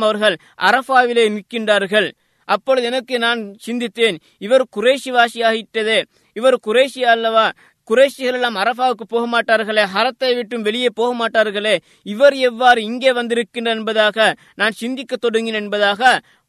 அவர்கள் அரஃபாவிலே நிற்கின்றார்கள். அப்பொழுது எனக்கு நான் சிந்தித்தேன் இவர் குரேஷி வாசியாகிட்டது. இவர் குரேஷி அல்லவா? குறைஷிகள் எல்லாம் அரஃபாவுக்கு போக மாட்டார்களே ஹரத்தை விட்டும் வெளியே போக மாட்டார்களே இவர் எவ்வாறு இங்கே வந்திருக்கின்றார் என்பதாக நான் சிந்திக்க தொடங்கினேன் என்பதாக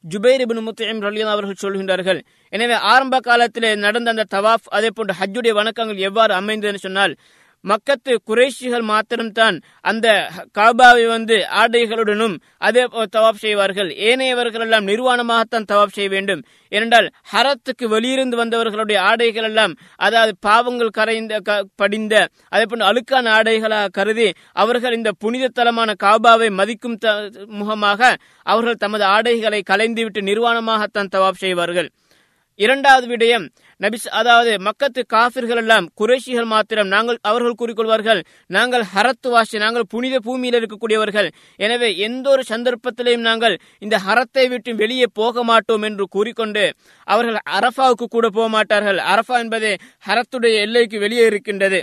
ஜுபைர் இபின் முத்தையம் ரலியன் அவர்கள் சொல்கின்றார்கள். எனவே ஆரம்ப காலத்திலே நடந்த அந்த தவாஃப் அதே போன்ற ஹஜ்ஜுடைய வணக்கங்கள் எவ்வாறு அமைந்ததுன்னு சொன்னால் மக்கத்து குறைஷிகள் மாத்திரம்தான் அந்த காபாவை வந்து ஆடைகளுடனும் அதே தவாப் செய்வார்கள். ஏனையவர்கள் எல்லாம் நிர்வாணமாகத்தான் தவாப் செய்ய வேண்டும். ஏனென்றால் ஹரத்துக்கு வெளியிருந்து வந்தவர்களுடைய ஆடைகள் எல்லாம் அதாவது பாவங்கள் கரைந்த க- படிந்த அதே போன்ற அழுக்கான ஆடைகளாக கருதி அவர்கள் இந்த புனித தலமான காபாவை மதிக்கும் த- முகமாக அவர்கள் தமது ஆடைகளை கலைந்துவிட்டு நிர்வாணமாகத்தான் தவாப் செய்வார்கள். இரண்டாவது விடயம் நபிஸ் அதாவது மக்கத்து காபிர்கள் எல்லாம் குறைஷிகள் மாத்திரம் நாங்கள் அவர்கள் கூறிக்கொள்வார்கள். நாங்கள் ஹரத்து வாசி நாங்கள் புனித பூமியில் இருக்கக்கூடியவர்கள். எனவே எந்த ஒரு சந்தர்ப்பத்திலையும் நாங்கள் இந்த ஹரத்தை விட்டு வெளியே போக மாட்டோம் என்று கூறிக்கொண்டு அவர்கள் அரஃபாவுக்கு கூட போக மாட்டார்கள். அரஃபா என்பது ஹரத்துடைய எல்லைக்கு வெளியே இருக்கின்றது.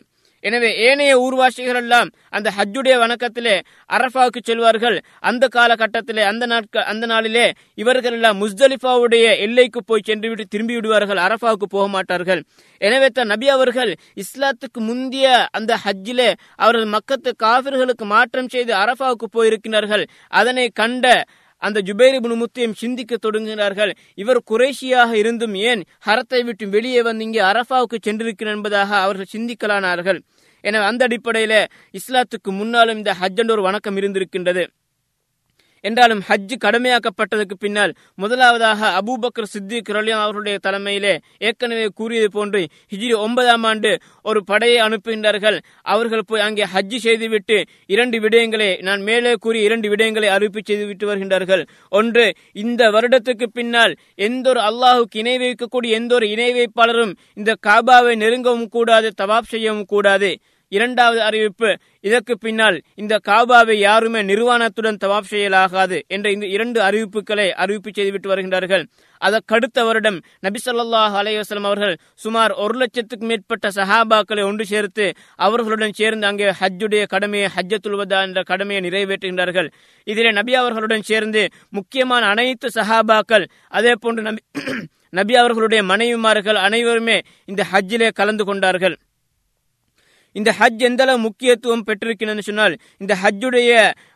எனவே ஏனைய ஊர்வாசிகள் எல்லாம் அந்த ஹஜ்ஜுடைய வணக்கத்திலே அரஃபாவுக்கு செல்வார்கள். அந்த காலகட்டத்திலே அந்த நாட்கள் அந்த நாளிலே இவர்கள் எல்லாம் முஸ்தலிஃபாவுடைய எல்லைக்கு போய் சென்று விட்டு திரும்பி விடுவார்கள் அரஃபாவுக்கு போக மாட்டார்கள். எனவே தான் நபி அவர்கள் இஸ்லாத்துக்கு முந்திய அந்த ஹஜ்ஜிலே அவர்கள் மக்கத்து காவிர்களுக்கு மாற்றம் செய்து அரஃபாவுக்கு போயிருக்கிறார்கள். அதனை கண்ட அந்த ஜுபைர் இப்னு முத்தியம் சிந்திக்க தொடங்குகிறார்கள் இவர் குறைஷியாக இருந்தும் ஏன் ஹரத்தை விட்டு வெளியே வந்து இங்கே அரஃபாவுக்கு சென்றிருக்கிறார் என்பதாக அவர்கள் சிந்திக்கலானார்கள். எனவே அந்த அடிப்படையில இஸ்லாத்துக்கு முன்னாலும் இந்த ஹஜ் என்ற ஒரு வணக்கம் இருந்திருக்கின்றது. என்றாலும் ஹஜ் கடமையாக்கப்பட்டதற்கு பின்னால் முதலாவதாக அபூபக்கர் சித்திக் ரலியம் அவர்களுடைய தலைமையிலே ஏற்கனவே கூறியது போன்று ஹிஜ்ரி ஒன்பதாம் ஆண்டு ஒரு படையை அனுப்புகின்றார்கள். அவர்கள் போய் அங்கே ஹஜ் செய்துவிட்டு இரண்டு விடயங்களை நான் மேலே கூறி இரண்டு விடயங்களை அறிவிப்பு செய்துவிட்டு வருகின்றார்கள். ஒன்று இந்த வருடத்துக்கு பின்னால் எந்த ஒரு அல்லாஹுக்கு இணை வைக்கக்கூடிய எந்த ஒரு இணை வைப்பாளரும் இந்த காபாவை நெருங்கவும் கூடாது தவாப் செய்யவும் கூடாது. இரண்டாவது அறிவிப்பு இதற்கு பின்னால் இந்த காபாவை யாருமே நிர்வாணத்துடன் தவாப் செய்யலாகாது என்ற இந்த இரண்டு அறிவிப்புகளை அறிவிப்பு செய்துவிட்டு வருகின்றார்கள். அதற்கடுத்த வருடம் நபி ஸல்லல்லாஹு அவர்கள் சுமார் ஒரு லட்சத்துக்கு மேற்பட்ட சஹாபாக்களை ஒன்று சேர்த்து அவர்களுடன் சேர்ந்து அங்கே ஹஜ்ஜுடைய கடமையை ஹஜ்ஜத்துல்வதா என்ற கடமையை நிறைவேற்றுகின்றார்கள். இதிலே நபி அவர்களுடன் சேர்ந்து முக்கியமான அனைத்து சஹாபாக்கள் அதே போன்று நபி நபி அவர்களுடைய மனைவிமார்கள் அனைவருமே இந்த ஹஜ்ஜிலே கலந்து கொண்டார்கள். இந்த ஹஜ் எந்த அளவு முக்கியத்துவம் பெற்றிருக்கின்றன சொன்னால் இந்த ஹஜ்ஜுடைய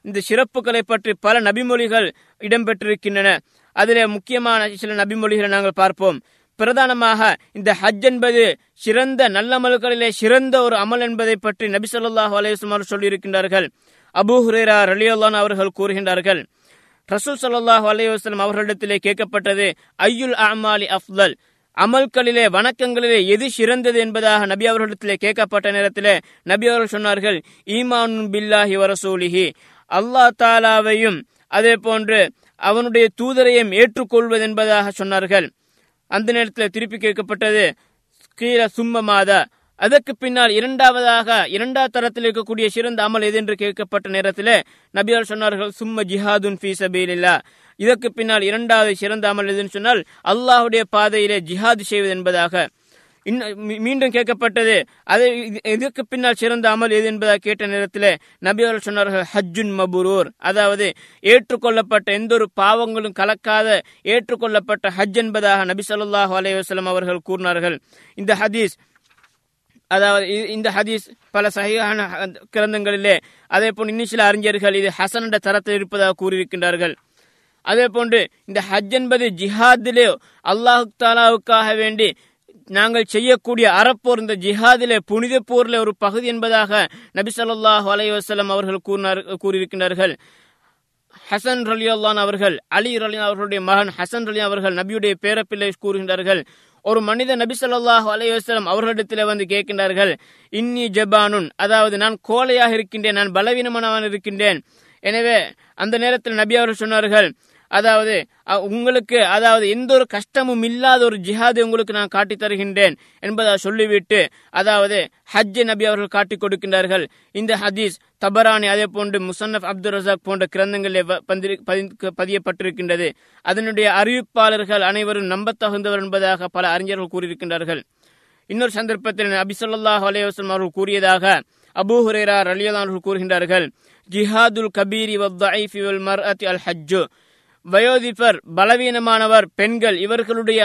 இந்த சிறப்புகளை பற்றி பல நபிமொழிகள் இடம்பெற்றிருக்கின்றன. அதிலே முக்கியமான சில நபிமொழிகளை நாங்கள் பார்ப்போம். பிரதானமாக இந்த ஹஜ் என்பது சிறந்த நல்லமல்களிலே சிறந்த ஒரு அமல் என்பதை பற்றி நபி ஸல்லல்லாஹு சொல்லியிருக்கின்றார்கள். அபூ ஹுரேரா ரலியுல்லான் அவர்கள் கூறுகின்றார்கள் ரசூல் சல்லாஹ் அலைஹி அவர்களிடத்திலே கேட்கப்பட்டது ஐயுல் அமாலி அஃதல் அமல்களிலே வணக்கங்களிலே எது சிறந்தது என்பதாக நபி அவர்களிடத்திலே கேட்கப்பட்ட நேரத்திலே நபி அவர்கள் சொன்னார்கள் ஈமான் பில்லாஹி வரசூலிஹி அல்லா தாலாவையும் அதே போன்று அவனுடைய தூதரையும் ஏற்றுக்கொள்வது என்பதாக சொன்னார்கள். அந்த நேரத்தில் திருப்பி கேட்கப்பட்டது கீழ சும்ம மாதா. அதற்கு பின்னால் இரண்டாவதாக இரண்டாவது தரத்தில் இருக்கக்கூடிய சிறந்த அமல் எது என்று கேட்கப்பட்ட நேரத்தில் நபியார் சொன்னார்கள் சும்ம ஜிஹாதுன் ஃபீ சபீலில்லா இதற்கு பின்னால் இரண்டாவது சிறந்த அமல் எதுன்னு சொன்னால் அல்லாஹுடைய பாதையிலே ஜிஹாது செய்வது என்பதாக. இன்னும் மீ- மீண்டும் கேட்கப்பட்டது. அதை இது- இதற்கு பின்னால் சிறந்த அமல் எது என்பதாக கேட்ட நேரத்தில் நபி அவர்கள் சொன்னார்கள் ஹஜ்ஜுன் மபுரூர். அதாவது ஏற்றுக்கொள்ளப்பட்ட எந்த ஒரு பாவங்களும் கலக்காத ஏற்றுக்கொள்ளப்பட்ட ஹஜ் என்பதாக நபி சொல்லாஹு அலைஹி அவர்கள் கூறினார்கள். இந்த ஹதீஸ் அதாவது இந்த ஹதீஸ் பல சகிகான கிரந்தங்களிலே அதே போல் இன்னும் சில அறிஞர்கள் இது ஹசன் தரத்தில் இருப்பதாக கூறியிருக்கின்றார்கள். அதே போன்று இந்த ஹஜ் என்பது ஜிஹாதிலே அல்லாஹு தாலாவுக்காக வேண்டி நாங்கள் செய்யக்கூடிய அறப்போர் இந்த ஜிஹாதிலே புனித போர்ல ஒரு பகுதி என்பதாக நபி சொல்லாஹ் அலைஹி அவர்கள் கூறினார் கூறியிருக்கின்றார்கள். ஹசன் ரலியுல்லான் அவர்கள் அலி ரலி அவர்களுடைய மகன் ஹசன் ரலி அவர்கள் நபியுடைய பேரப்பிள்ளை கூறுகின்றார்கள். ஒரு மனித நபி சொல்லாஹ் அலைஹி அவர்களிடத்தில் வந்து கேட்கின்றார்கள் இன்னி ஜபானுன் அதாவது நான் கோலையாக இருக்கின்றேன் நான் பலவீனமானவன் இருக்கின்றேன். எனவே அந்த நேரத்தில் நபி அவர்கள் சொன்னார்கள் அதாவது உங்களுக்கு அதாவது எந்த ஒரு கஷ்டமும் இல்லாத ஒரு ஜிஹாதை உங்களுக்கு நான் காட்டித் தருகின்றேன் என்பதை சொல்லிவிட்டு அதாவது ஹஜ் நபி அவர்கள் காட்டிக் கொடுக்கின்றார்கள். இந்த ஹதீஸ் தபரானி அதே போன்று முசன்னப் அப்துல் ரசாக் போன்ற கிரந்தங்களில் பதியப்பட்டிருக்கின்றது. அதனுடைய அறிவிப்பாளர்கள் அனைவரும் நம்பத்தகுந்தவர் என்பதாக பல அறிஞர்கள் கூறியிருக்கின்றார்கள். இன்னொரு சந்தர்ப்பத்தில் அபிசல்லாஹ் ஸல்லல்லாஹு அவர்கள் கூறியதாக அபூ ஹுரைரா ரலியல்லாஹு கூறுகின்றார்கள் ஜிஹாதுல் கபீரி வல் அல் ஹஜ்ஜு. வயோதிபர் பலவீனமானவர் பெண்கள் இவர்களுடைய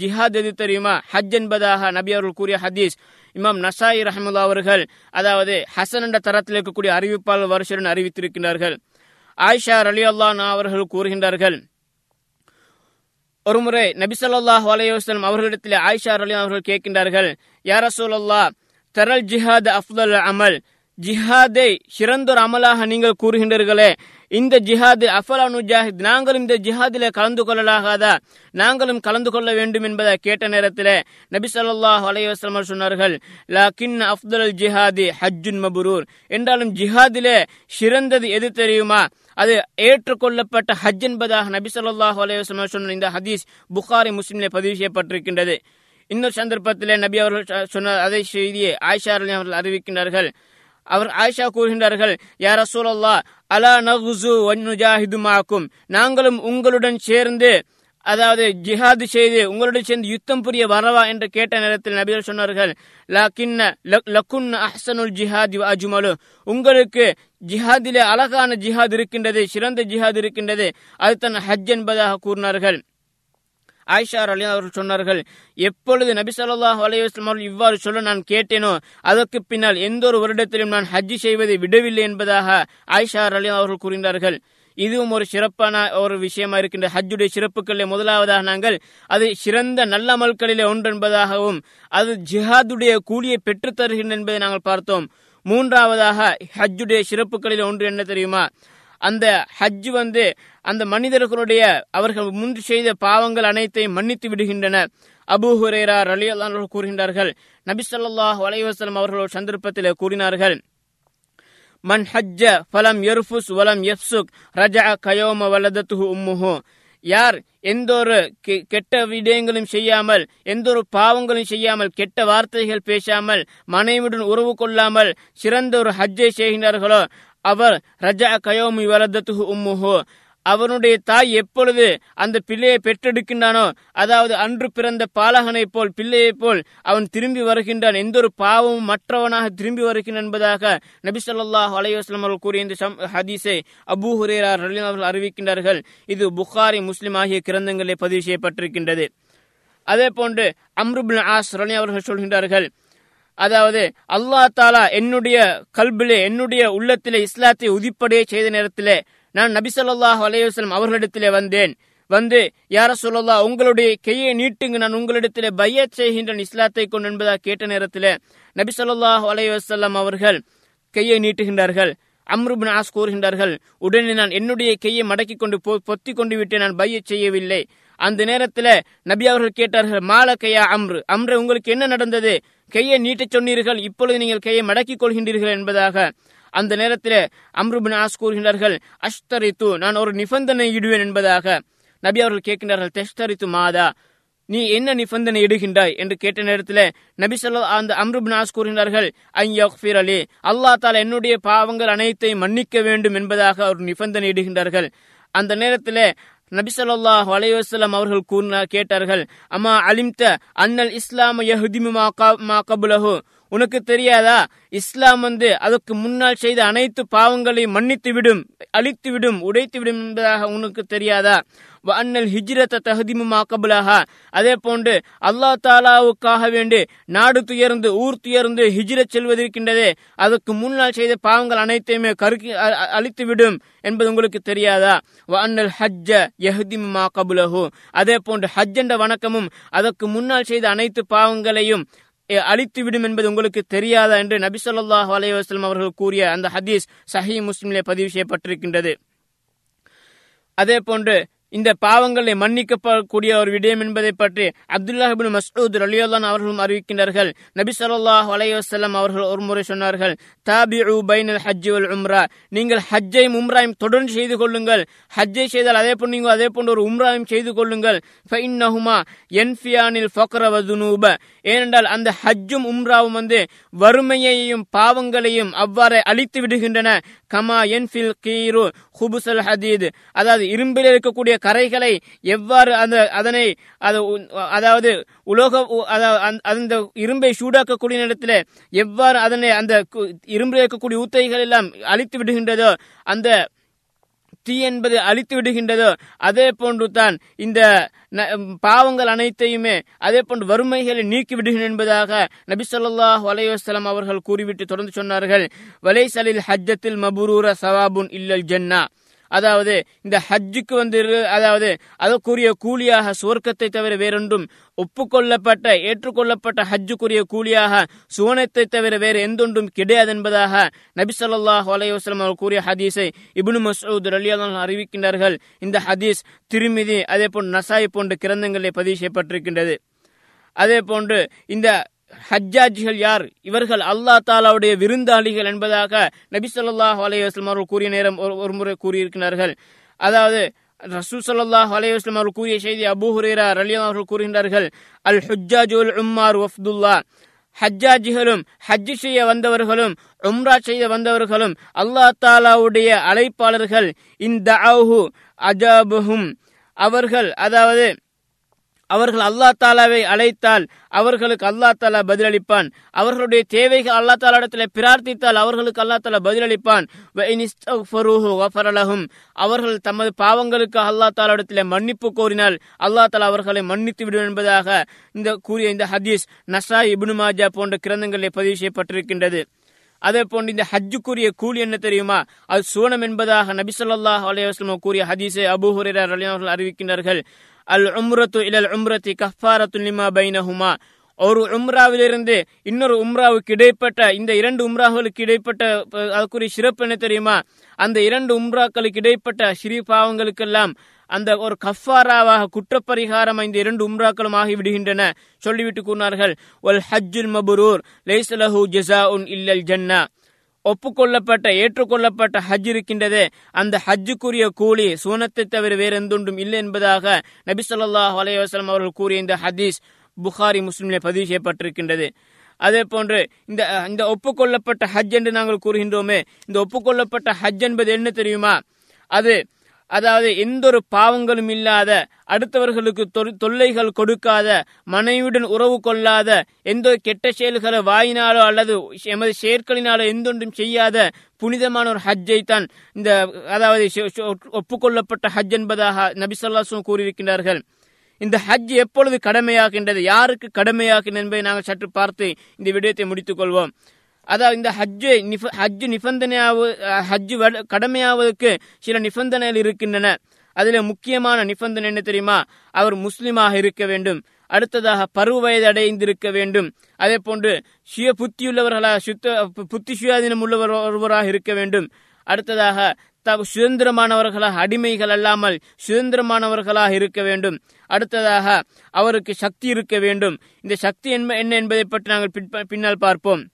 ஜிஹாத் எது தெரியுமா? ஹஜ் என்பதாக நபி அவர்கள் கூறிய ஹதீஸ். இமாம் நசாயி ரஹமுல்லா அவர்கள் அதாவது ஹசன் என்ற தரத்தில் இருக்கக்கூடிய அறிவிப்பாளர் வருஷன் அறிவித்திருக்கிறார்கள் ஆயிஷா ரலி அவர்கள் கூறுகின்றார்கள் ஒருமுறை நபிசல்லாஹ் ஸல்லல்லாஹு அவர்களிடத்தில் ஆயிஷா அலி அவர்கள் கேட்கின்றார்கள் யா ரசூலல்லாஹ் தரல் ஜிஹாத் அஃதல் அமல் ஜிஹாதை சிறந்தொரு அமலாக நீங்கள் கூறுகின்றீர்களே இந்த ஜிஹாது அஃபலா நுஜாஹித் நாங்களும் இந்த ஜிஹாதிலே கலந்து கொள்ளலாகாதா நாங்களும் கலந்து கொள்ள வேண்டும் என்பதை கேட்ட நேரத்தில் நபி சொல்லாஹ் அலைஹி சொன்னார்கள் லாக்கின் அஃதல் ஜிஹாதி ஹஜ்ஜுன் மபுரூர். என்றாலும் ஜிஹாதிலே சிறந்தது எது தெரியுமா? அது ஏற்றுக்கொள்ளப்பட்ட ஹஜ் என்பதாக நபி சொல்லாஹ் அலைஹி சொன்ன இந்த ஹதீஸ் புகாரி முஸ்லிமிலே பதிவு செய்யப்பட்டிருக்கின்றது. இன்னொரு சந்தர்ப்பத்திலே நபி அவர்கள் சொன்ன அதே செய்தியை ஆயிஷா அவர்கள் அறிவிக்கின்றார்கள். அவர் ஆயிஷா கூறுகின்றார்கள் யார சூழல்லா அலா நகுசு வன்னுஜாஹிதுமாக்கும் நாங்களும் உங்களுடன் சேர்ந்து அதாவது ஜிஹாது செய்து உங்களுடன் சேர்ந்து யுத்தம் புரிய வரவா? என்று கேட்ட நேரத்தில் நபிகள் சொன்னார்கள் லக்கின்ன லக்குன் அஹ்சனுல் ஜிஹாதி அஜுமலு. உங்களுக்கு ஜிஹாதிலே அழகான ஜிஹாத் இருக்கின்றது சிறந்த ஜிஹாத் இருக்கின்றது. அது தன் ஹஜ் என்பதாக கூறினார்கள். ஆயிஷா அலி அவர்கள் சொன்னார்கள் எப்பொழுது நபி சொல்லாஹ் அலைவாஸ்லம் அவர்கள் இவ்வாறு சொல்ல நான் கேட்டேனோ அதற்கு பின்னால் எந்த ஒரு வருடத்திலும் நான் ஹஜ்ஜி செய்வதை விடவில்லை என்பதாக ஆயிஷா அலி அவர்கள் கூறினார்கள். இதுவும் ஒரு சிறப்பான ஒரு விஷயமா இருக்கின்ற ஹஜ்ஜுடைய சிறப்புகளில் முதலாவதாக நாங்கள் அது சிறந்த நல்ல அமல்களிலே ஒன்று என்பதாகவும் அது ஜிஹாதுடைய கூலியை பெற்றுத் தருகின்ற என்பதை நாங்கள் பார்த்தோம். மூன்றாவதாக ஹஜ்ஜுடைய சிறப்புகளில் ஒன்று என்ன தெரியுமா? அந்த ஹஜ் வந்து அந்த மனிதர்களுடைய அவர்கள் முன்பு செய்த பாவங்கள் அனைத்தையும் மன்னித்து விடுகின்றன அபு ஹுரேரா அலி அல்லாஹ் கூறுகின்றார்கள். நபி சொல்லாஹ் அலைவாஸ்லம் அவர்கள் சந்தர்ப்பத்தில் கூறினார்கள். மன் ஹஜ்ஜ ஃபலம் எர்ஃபுஸ் வலம் எஃப்சுக் ரஜா கயோம வலதத்து உம்முஹு. யார் எந்த ஒரு கெட்ட விடயங்களும் செய்யாமல் எந்த ஒரு பாவங்களும் செய்யாமல் கெட்ட வார்த்தைகள் பேசாமல் மனைவியுடன் உறவு கொள்ளாமல் சிறந்த ஒரு ஹஜ்ஜை செய்கின்றார்களோ அவர் ரஜா கயோமி வரதத்து உம்முஹோ. அவனுடைய தாய் எப்பொழுது அந்த பிள்ளையை பெற்றெடுக்கின்றானோ அதாவது அன்று பிறந்த பாலகனைப் போல் பிள்ளையைப் போல் அவன் திரும்பி வருகின்றான். எந்த ஒரு பாவமும் மற்றவனாக திரும்பி வருகின்றான் என்பதாக நபி சொல்லாஹ் அலைவாஸ்லாம் அவர்கள் கூறிய இந்த ஹதீஸை அபு ஹுரேரா ரலீம் அவர்கள் அறிவிக்கின்றார்கள். இது புகாரி முஸ்லிம் ஆகிய கிரந்தங்களே பதிவு செய்யப்பட்டிருக்கின்றது. அதே போன்று அம்ருபின் ஆஸ் ரலி அவர்கள் சொல்கின்றார்கள் அதாவது அல்லா தாலா என்னுடைய கல்பிலே என்னுடைய உள்ளத்திலே இஸ்லாத்தை உதிப்படைய செய்த நேரத்திலே நான் நபி சொல்லாஹ் அலையுஸ்லம் அவர்களிடத்திலே வந்தேன். வந்து யார சொல்லலா உங்களுடைய கையை நீட்டுங்க. நான் உங்களிடத்திலே பைய செய்கின்றேன். இஸ்லாத்தை கொண்டு என்பதாக கேட்ட நேரத்தில் நபி சொல்லாஹ் அலையுசல்லாம் அவர்கள் கையை நீட்டுகின்றார்கள். அம்ருபின் ஆஸ் கூறுகின்றார்கள் உடனே நான் என்னுடைய கையை மடக்கி கொண்டு பொத்தி கொண்டு விட்டு நான் பைய செய்யவில்லை. அந்த நேரத்தில் நபி அவர்கள் கேட்டார்கள் மால கையா அம்ரு அம்ரு உங்களுக்கு என்ன நடந்தது? கையை நீட்டச் சொன்னீர்கள். இப்பொழுது நீங்கள் கையை மடக்கிக் கொள்கின்றீர்கள் என்பதாக. அந்த நேரத்தில் அம்ருபின் ஆஸ் கூறுகின்றார்கள் அஷ்தரித்து நான் ஒரு நிபந்தனை இடுவேன் என்பதாக. நபி அவர்கள் கேட்கின்றார்கள் தெஷ்தரித்து மாதா நீ என்ன நிபந்தனை இடுகின்றாய்? என்று கேட்ட நேரத்தில் நபி சொல்லா அந்த அம்ருபின் ஆஸ் கூறுகின்றார்கள் ஐயஃபிர் அலி அல்லா தால என்னுடைய பாவங்கள் அனைத்தையும் மன்னிக்க வேண்டும் என்பதாக ஒரு நிபந்தனை இடுகின்றார்கள். அந்த நேரத்தில் நபி சொல்லாஹ் அலைவாஸ்லாம் அவர்கள் கூறினா கேட்டார்கள் அம்மா அலிம்த அன்னல் இஸ்லாம யஹுதிமு மா கபுலஹு உனக்கு தெரியாதா? இஸ்லாம் வந்து அதற்கு முன்னால் செய்த அனைத்து பாவங்களையும் மன்னித்து விடும் அழித்து விடும் உடைத்து விடும் என்பதாக உனக்கு தெரியாதா? அண்ணல் ஹிஜ்ரத்த தகுதிமுமாக்கபுலாக அதே போன்று அல்லா தாலாவுக்காக வேண்டி நாடு துயர்ந்து ஊர் துயர்ந்து ஹிஜ்ரத் செல்வதற்கின்றதே அதற்கு முன்னால் செய்த பாவங்கள் அனைத்தையுமே கருக்கி அழித்து விடும் என்பது உங்களுக்கு தெரியாதா? அண்ணல் ஹஜ்ஜ யஹதிமு கபுலஹு. அதே போன்று ஹஜ் என்ற வணக்கமும் அதற்கு முன்னால் செய்த அனைத்து பாவங்களையும் அழித்துவிடும் என்பது உங்களுக்கு தெரியாதா என்று நபி சொல்லாஹ் அலைவாஸ்லம் அவர்கள் கூறிய அந்த ஹதீஸ் சஹி முஸ்லிமிலே பதிவு செய்யப்பட்டிருக்கின்றது. அதே போன்று இந்த பாவங்களை மன்னிக்கப்படக்கூடிய ஒரு விடயம் என்பதை பற்றி அப்துல்லாஹிபின் மசூத் அலியுல்லான் அவர்களும் அறிவிக்கின்றார்கள். நபி சொல்லாஹ் அலையுசல்லாம் அவர்கள் ஒரு முறை சொன்னார்கள் தாபி பைனல் ஹஜ் வல் உம்ரா. நீங்கள் ஹஜ்ஜையும் உம்ராயும் தொடர்ந்து செய்து கொள்ளுங்கள். ஹஜ்ஜை செய்தால் அதே போல் நீங்கள் அதே போன்ற ஒரு உம்ராயும் செய்து கொள்ளுங்கள். ஃபைன்னஹுமா என்ஃபியானில் ஃபக்ரவதுனூப ஏனென்றால் அந்த ஹஜ்ஜும் உம்ராவும் வந்து வறுமையையும் பாவங்களையும் அவ்வாறு அழித்து விடுகின்றன. கமா என்ஃபில் கீரு ஹுபுசல் ஹதீது. அதாவது இரும்பில் இருக்கக்கூடிய கரைகளை எவ்வாறு அந்த அதனை அதாவது உலோக அந்த இரும்பை சூடாக்கக்கூடிய நேரத்தில் எவ்வாறு அதனை அந்த இரும்பில் இருக்கக்கூடிய ஊத்தைகள் எல்லாம் அழித்து விடுகின்றதோ அந்த தீ என்பது அழித்து விடுகின்றதோ அதே போன்று தான் இந்த பாவங்கள் அனைத்தையுமே அதே போன்று வறுமைகளை நீக்கி விடுகின்றன என்பதாக நபி சொல்லாஹ் வலையுஸ்லாம் அவர்கள் கூறிவிட்டு தொடர்ந்து சொன்னார்கள். வலைசலில் ஹஜ்ஜத்தில் மபுரூர சவாபுன் இல்லல் ஜன்னா. அதாவது இந்த ஹஜ்ஜுக்கு வந்து அதாவது அதற்குரிய கூலியாக சுவர்க்கத்தை தவிர வேறொன்றும் ஒப்புக்கொள்ளப்பட்ட ஏற்றுக்கொள்ளப்பட்ட ஹஜ்ஜுக்குரிய கூலியாக சுவனத்தை தவிர வேறு எந்தொன்றும் கிடையாது என்பதாக நபி சொல்லாஹ் அலைஹி அவர் கூறிய ஹதீஸை இபுனு மசூத் ரலியல்லாஹு அறிவிக்கின்றார்கள். இந்த ஹதீஸ் திருமிதி அதே போன்று நசாய் போன்ற கிரந்தங்களில் பதிவு செய்யப்பட்டிருக்கின்றது. அதே போன்று இந்த ஹஜ்ஜாஜிகள் யார்? இவர்கள் அல்லாஹ் தாலாவுடைய விருந்தாளிகள் என்பதாக நபி சொல்லாஹ் அலைஹி அவர்கள் கூறிய நேரம் ஒரு முறை கூறியிருக்கிறார்கள். அதாவது ரசூ சல்லாஹ் அலைஹி அவர்கள் கூறிய செய்தி அபூ ஹுரேரா ரலியல்லாஹு அவர்கள் கூறுகின்றார்கள் அல் ஹுஜ்ஜாஜுல் உம்மார் வஃப்துல்லா. ஹஜ்ஜாஜிகளும் ஹஜ் செய்ய வந்தவர்களும் உம்ரா செய்ய வந்தவர்களும் அல்லாஹ் தாலாவுடைய அழைப்பாளர்கள் இந்த அஜாபுஹும். அவர்கள் அதாவது அவர்கள் அல்லா தாலாவை அழைத்தால் அவர்களுக்கு அல்லா தாலா பதிலளிப்பான். அவர்களுடைய தேவைகள் அல்லா தாலாடத்தில் பிரார்த்தித்தால் அவர்களுக்கு அல்லா தாலா பதிலளிப்பான். அவர்கள் தமது பாவங்களுக்கு அல்லா தாலாடத்தில் மன்னிப்பு கோரினால் அல்லா தாலா அவர்களை மன்னித்து விடும் என்பதாக இந்த கூறிய இந்த ஹதீஸ் நசா இபுனு மாஜா போன்ற கிரந்தங்களில் பதிவு செய்யப்பட்டிருக்கின்றது. அதே போன்று இந்த ஹஜ்ஜுக்குரிய கூலி என்ன தெரியுமா? அது சுவனம் என்பதாக நபி ஸல்லல்லாஹு கூறிய ஹதீஸை அபூ ஹுரைரா அவர்கள் அறிவிக்கின்றார்கள். அல் உம்ரத்து அல் உம்ரத்தி கஃபாரத்து லிமா பைனஹுமா ஒரு உம்ராவிலிருந்து இன்னொரு உம்ராவுக்கு இடைப்பட்ட இந்த இரண்டு உம்ராவுக்கு இடைப்பட்ட அதுக்குரிய சிறப்பு என்ன தெரியுமா? அந்த இரண்டு உம்ராக்களுக்கு இடைப்பட்ட ஸ்ரீ பாவங்களுக்கெல்லாம் அந்த ஒரு கஃபாராவாக குற்றப்பரிகாரம் இந்த இரண்டு உம்ராக்களும் ஆகிவிடுகின்றன. சொல்லிவிட்டு கூறினார்கள் ஒல் ஹஜ்ஜுல் மபுரூர் லைசலஹு ஜஸாஉன் இல்லல் ஜன்னா. ஒப்புக்கொள்ளப்பட்ட ஏற்றுக்கொள்ளப்பட்ட ஹஜ் இருக்கின்றதே அந்த ஹஜ்ஜுக்குரிய கூலி சூனத்தை தவிர வேறு இல்லை என்பதாக நபி சொல்லாஹ் அலைஹி அவர்கள் கூறிய இந்த ஹதீஸ் புகாரி முஸ்லிமிலே பதிவு செய்யப்பட்டிருக்கின்றது. அதே போன்று இந்த இந்த ஒப்புக்கொள்ளப்பட்ட ஹஜ் என்று நாங்கள் கூறுகின்றோமே இந்த ஒப்புக்கொள்ளப்பட்ட ஹஜ் என்பது என்ன தெரியுமா? அது அதாவது எந்த ஒரு பாவங்களும் இல்லாத அடுத்தவர்களுக்கு தொல்- தொல்லைகள் கொடுக்காத மனைவியுடன் உறவு கொள்ளாத எந்த ஒரு கெட்ட செயல்களை வாயினாலோ அல்லது எமது செயற்களினாலோ எந்தொன்றும் செய்யாத புனிதமான ஒரு ஹஜ்ஜை தான் இந்த அதாவது ஒப்புக்கொள்ளப்பட்ட ஹஜ் என்பதாக நபிசல்லாசும் ஸல்லல்லாஹு கூறியிருக்கிறார்கள் இந்த ஹஜ் எப்பொழுது கடமையாகின்றது யாருக்கு கடமையாகின்றது என்பதை நாங்கள் சற்று பார்த்து இந்த விடயத்தை முடித்துக் கொள்வோம். அதாவது இந்த ஹஜ்ஜு ஹஜ்ஜு ஹஜ் நிபந்தனையாவு ஹஜ்ஜு வட- கடமையாவதற்கு சில நிபந்தனைகள் இருக்கின்றன. அதில் முக்கியமான நிபந்தனை என்ன தெரியுமா? அவர் முஸ்லீமாக இருக்க வேண்டும். அடுத்ததாக பருவ வயது அடைந்திருக்க வேண்டும். அதே போன்று சுய புத்தியுள்ளவர்களாக சுத்த புத்தி சுயாதீனம் உள்ளவர் ஒருவராக இருக்க வேண்டும். அடுத்ததாக த- சுதந்திரமானவர்களாக அடிமைகள் அல்லாமல் சுதந்திரமானவர்களாக இருக்க வேண்டும். அடுத்ததாக அவருக்கு சக்தி இருக்க வேண்டும். இந்த சக்தி என்ப- என்ன என்பதை பற்றி நாங்கள் பின்னால் பார்ப்போம்.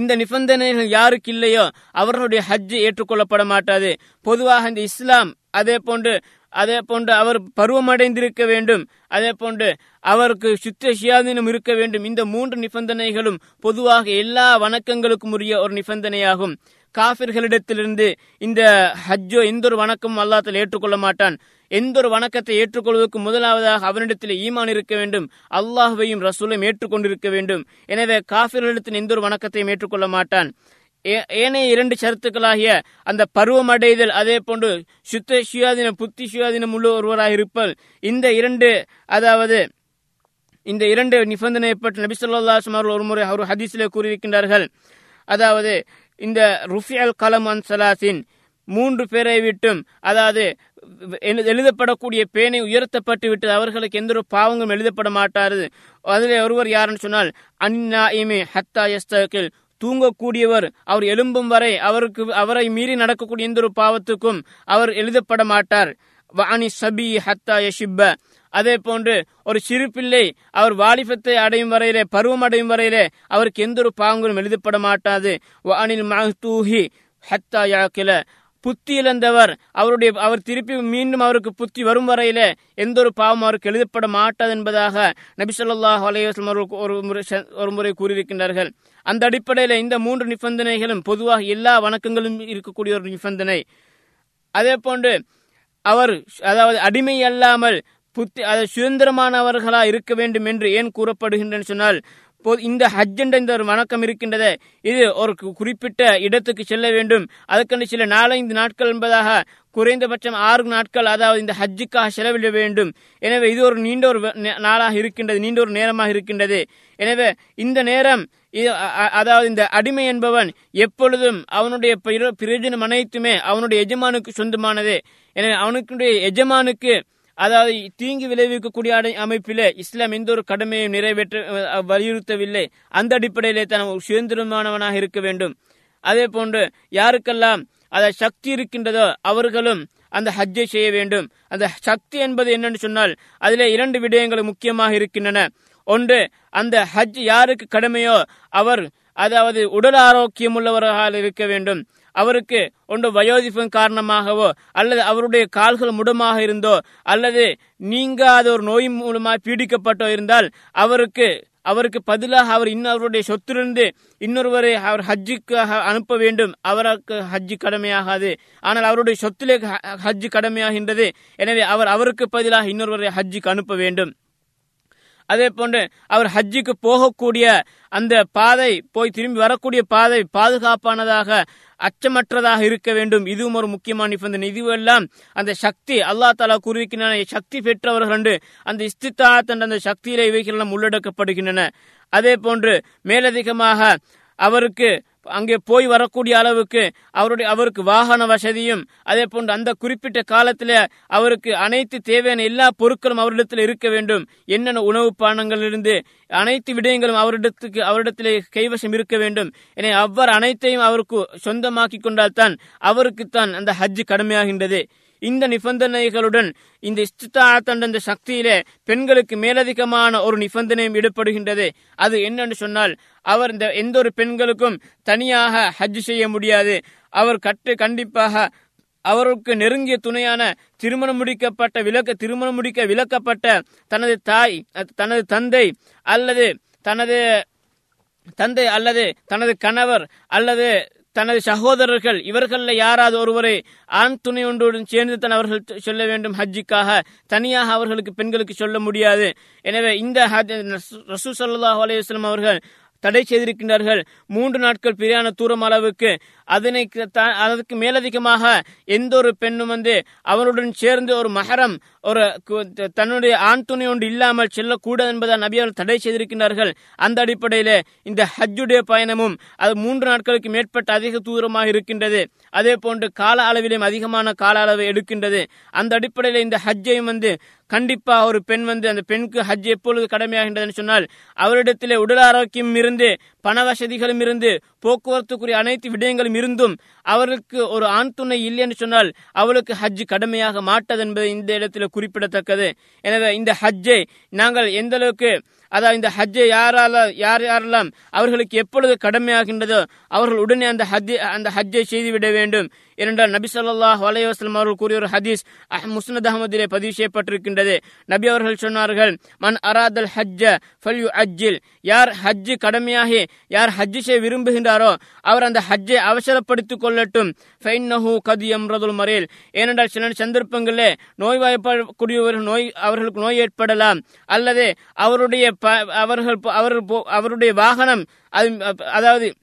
இந்த நிபந்தனைகள் யாருக்கு இல்லையோ அவர்களுடைய ஹஜ் ஏற்றுக்கொள்ளப்பட மாட்டாது பொதுவாக இந்த இஸ்லாம் அதே போன்று அதே போன்று அவர் பருவமடைந்திருக்க வேண்டும். அதே போன்று அவருக்கு சுத்த சுயாதீனம் இருக்க வேண்டும். இந்த மூன்று நிபந்தனைகளும் பொதுவாக எல்லா வணக்கங்களுக்கும் உரிய ஒரு நிபந்தனையாகும். காபிர்களிடத்திலிருந்து இந்த ஹஜ்ஜோ எந்த ஒரு வணக்கம் அல்லாத்தில் ஏற்றுக்கொள்ள மாட்டான். எந்த ஒரு வணக்கத்தை ஏற்றுக்கொள்வதற்கு முதலாவதாக அவனிடத்தில் ஈமான் இருக்க வேண்டும். அல்லாஹுவையும் ரசூலையும் ஏற்றுக்கொண்டிருக்க வேண்டும். எனவே காபிர்களிடத்தில் எந்த ஒரு வணக்கத்தையும் ஏற்றுக்கொள்ள மாட்டான். ஏனைய இரண்டு சரத்துக்களாகிய அந்த பருவமடைதல் அதே போன்று சுத்த சுயாதீனம் புத்தி சுயாதீனம் உள்ள ஒருவராக இருப்பல் இந்த இரண்டு அதாவது இந்த இரண்டு நிபந்தனை பற்றி நபிசல்லா சுமார் ஒருமுறை அவர் ஒரு முறை ஒரு ஹதீஸிலே கூறியிருக்கின்றார்கள். அதாவது இந்த ருஃபியல் கலம் அன்சலாசின் மூன்று பேரை விட்டும் அதாவது எழு- எழுதப்படக்கூடிய பேனை உயர்த்தப்பட்டு விட்டது. அவர்களுக்கு எந்த ஒரு பாவங்களும் எழுதப்பட மாட்டாரு அதில் ஒருவர் யாருன்னு சொன்னால் அன்னா இமி ஹத்தா எஸ்தகில் தூங்கக்கூடியவர் அவர் எழும்பும் வரை அவருக்கு அவரை மீறி நடக்கக்கூடிய எந்த ஒரு பாவத்துக்கும் அவர் எழுதப்பட மாட்டார். வாணி சபி ஹத்தா யஷிப்ப அதே போன்று ஒரு சிறு பிள்ளை அவர் வாலிபத்தை அடையும் வரையிலே பருவம் அடையும் வரையிலே அவருக்கு எந்த ஒரு பாவங்களும் எழுதப்பட மாட்டாது. வானில் மஹ்தூஹி ஹத்தா யாக்கில புத்தி இழந்தவர் அவருடைய அவர் திருப்பி மீண்டும் அவருக்கு புத்தி வரும் வரையிலே எந்த ஒரு பாவம் அவருக்கு எழுதப்பட மாட்டாது என்பதாக நபி ஸல்லல்லாஹு அவர்கள் ஒரு முறை ச- ஒரு முறை கூறியிருக்கின்றார்கள். அந்த அடிப்படையில் இந்த மூன்று நிபந்தனைகளும் பொதுவாக எல்லா வணக்கங்களும் இருக்கக்கூடிய ஒரு நிபந்தனை. அதே போன்று அவர் அதாவது அடிமை அல்லாமல் புத்தி அது சுதந்திரமானவர்களா இருக்க வேண்டும் என்று ஏன் கூறப்படுகின்றன சொன்னால் இந்த ஹஜ் என்ற இந்த ஒரு வணக்கம் இருக்கின்றது இது ஒரு குறிப்பிட்ட இடத்துக்கு செல்ல வேண்டும். அதுக்கென்று சில நாலஞ்சு நாட்கள் என்பதாக குறைந்தபட்சம் ஆறு நாட்கள் அதாவது இந்த ஹஜ்ஜுக்காக செலவிட வேண்டும். எனவே இது ஒரு நீண்ட ஒரு நாளாக இருக்கின்றது நீண்ட ஒரு நேரமாக இருக்கின்றது. எனவே இந்த நேரம் இது அதாவது இந்த அடிமை என்பவன் எப்பொழுதும் அவனுடைய பிரயோஜனம் அனைத்துமே அவனுடைய எஜமானுக்கு சொந்தமானது. எனவே அவனுக்குடைய எஜமானுக்கு அதாவது தீங்கு விளைவிக்கக்கூடிய அடை- அமைப்பிலே இஸ்லாம் எந்த ஒரு கடமையும் நிறைவேற்ற வலியுறுத்தவில்லை. அந்த அடிப்படையிலே தான் சுதந்திரமானவனாக இருக்க வேண்டும். அதே போன்று யாருக்கெல்லாம் அத சக்தி இருக்கின்றதோ அவர்களும் அந்த ஹஜ்ஜை செய்ய வேண்டும். அந்த சக்தி என்பது என்னன்னு சொன்னால் அதிலே இரண்டு விடயங்கள் முக்கியமாக இருக்கின்றன. ஒன்று அந்த ஹஜ் யாருக்கு கடமையோ அவர் அதாவது உடல் ஆரோக்கியம் உள்ளவராக இருக்க வேண்டும். அவருக்கு ஒன்று வயோதிப்பின் காரணமாகவோ அல்லது அவருடைய கால்கள் முடமாக இருந்தோ அல்லது நீங்காத ஒரு நோய் மூலமாக பீடிக்கப்பட்டோ இருந்தால் அவருக்கு அவருக்கு பதிலாக அவர் இன்னொருவருடைய சொத்திலிருந்து இன்னொருவரை அவர் ஹஜ்ஜுக்காக அனுப்ப வேண்டும். அவருக்கு ஹஜ்ஜு கடமையாகாது. ஆனால் அவருடைய சொத்திலே ஹஜ்ஜு கடமையாகின்றது. எனவே அவர் அவருக்கு பதிலாக இன்னொருவரை ஹஜ்ஜுக்கு அனுப்ப வேண்டும். அதே போன்று அவர் ஹஜ்ஜுக்கு போகக்கூடிய அந்த பாதை போய் திரும்பி வரக்கூடிய பாதை பாதுகாப்பானதாக அச்சமற்றதாக இருக்க வேண்டும். இதுவும் ஒரு முக்கியமான நிபந்தனை. இதுவெல்லாம் அந்த சக்தி அல்லா தாலா கூறியிருக்கின்றன சக்தி பெற்றவர்கள் என்று அந்த இஸ்தித்தாத் என்ற அந்த சக்தியில இவைகள் உள்ளடக்கப்படுகின்றன. அதே போன்று மேலதிகமாக அவருக்கு அங்கே போய் வரக்கூடிய அளவுக்கு அவருடைய அவருக்கு வாகன வசதியும் அதே போன்று அந்த குறிப்பிட்ட காலத்தில் அவருக்கு அனைத்து தேவையான எல்லா பொருட்களும் அவரிடத்தில் இருக்க வேண்டும். என்னென்ன உணவு பானங்களிலிருந்து அனைத்து விடயங்களும் அவரிடத்துக்கு அவரிடத்திலே கைவசம் இருக்க வேண்டும். என அவ்வாறு அனைத்தையும் அவருக்கு சொந்தமாக்கி கொண்டால் தான் அவருக்கு தான் அந்த ஹஜ் கடமையாகின்றது. இந்த நிபந்தனைகளுடன் இந்த இஸ்தித்தாத் என்ற இந்த சக்தியிலே பெண்களுக்கு மேலதிகமான ஒரு நிபந்தனையும் ஈடுபடுகின்றது. அது என்னன்னு சொன்னால் அவர் இந்த எந்த ஒரு பெண்களுக்கும் தனியாக ஹஜ் செய்ய முடியாது. அவர் கட்டு கண்டிப்பாக அவருக்கு நெருங்கிய துணையான திருமணம் முடிக்கப்பட்ட விலக்க திருமணம் முடிக்க விலக்கப்பட்ட தனது தாய் தனது தந்தை அல்லது தனது தந்தை அல்லது தனது கணவர் அல்லது தனது சகோதரர்கள் இவர்களில் யாராவது ஒருவரை ஆண் துணை ஒன்றுடன் சேர்ந்து தன் அவர்கள் சொல்ல வேண்டும் ஹஜ்ஜிக்காக. தனியாக அவர்களுக்கு பெண்களுக்கு சொல்ல முடியாது. எனவே இந்த ஹஜ் ரசூ சல்லாஹ் அலையம் அவர்கள் தடை செய்திருக்கின்றார்கள். மூன்று நாட்கள் பிரியான தூரம் அளவுக்கு. அதனை க- த- அதற்கு மேலதிகமாக எந்த ஒரு பெண்ணும் வந்து அவருடன் சேர்ந்து ஒரு மகரம் ஒரு தன்னுடைய ஆண் துணை ஒன்று இல்லாமல் செல்லக்கூடாது என்பதை நபி அவர்கள் தடை செய்திருக்கின்றார்கள். அந்த அடிப்படையிலே இந்த ஹஜ்ஜுடைய பயணமும் அது மூன்று நாட்களுக்கு மேற்பட்ட அதிக தூரமாக இருக்கின்றது. அதே போன்று கால அளவிலும் அதிகமான கால அளவை எடுக்கின்றது. அந்த அடிப்படையில் இந்த ஹஜ்ஜையும் வந்து கண்டிப்பா ஒரு பெண் வந்து அந்த பெண்ணுக்கு ஹஜ் எப்பொழுது கடமையாகின்றதுன்னு சொன்னால் அவரிடத்திலே உடல் ஆரோக்கியம் இருந்து பண வசதிகளும் இருந்து போக்குவரத்துக்குரிய அனைத்து விடயங்களும் இருந்தும் அவர்களுக்கு ஒரு ஆண் துணை இல்லை என்று சொன்னால் அவளுக்கு ஹஜ் கடமையாக மாட்டது என்பது இந்த இடத்தில் குறிப்பிடத்தக்கது. எனவே இந்த ஹஜ்ஜை நாங்கள் எந்த அளவுக்கு அதாவது இந்த ஹஜ்ஜை யாரால யார் யாரெல்லாம் அவர்களுக்கு எப்பொழுது கடமையாகின்றதோ அவர்கள் உடனே அந்த ஹஜ் அந்த ஹஜ்ஜை செய்துவிட வேண்டும். ஏனென்றால் நபி ஸல்லல்லாஹு அலைஹி அவர்கள் கூறிய ஒரு ஹதீஸ் அஹ் முஸ்னத் அஹமதிலே பதிவு செய்யப்பட்டிருக்கின்றது. நபி அவர்கள் சொன்னார்கள் மன் அராதல் ஹஜ்ஜ ஃபல்யு அஜ்ஜில் யார் ஹஜ்ஜு கடமையாகி யார் ஹஜ்ஜு செய்ய விரும்புகின்றாரோ அவர் அந்த ஹஜ்ஜை அவசரப்படுத்திக் கொள்ளட்டும். ஃபைன்னஹு கது எம்ரதுல் மரேல். ஏனென்றால் சில சந்தர்ப்பங்களிலே நோய்வாய்ப்படக்கூடியவர்கள் நோய் அவர்களுக்கு நோய் ஏற்படலாம். அல்லது அவருடைய ப- அவர்கள் போ- அவருடைய வாகனம் அது அதாவது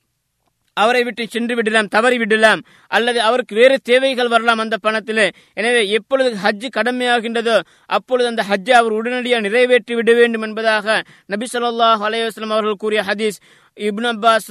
அவரை விட்டு சென்று விடலாம் தவறி விடலாம் அல்லது அவருக்கு வேறு தேவைகள் வரலாம் அந்த பணத்திலே. எனவே எப்பொழுது ஹஜ் கடமையாகின்றதோ அப்பொழுது அந்த ஹஜ்ஜை அவர் உடனடியாக நிறைவேற்றி விட வேண்டும் என்பதாக நபி சொல்லாஹ் அலைஹி அவர்கள் கூறிய ஹதீஸ். இப்னு அப்பாஸ்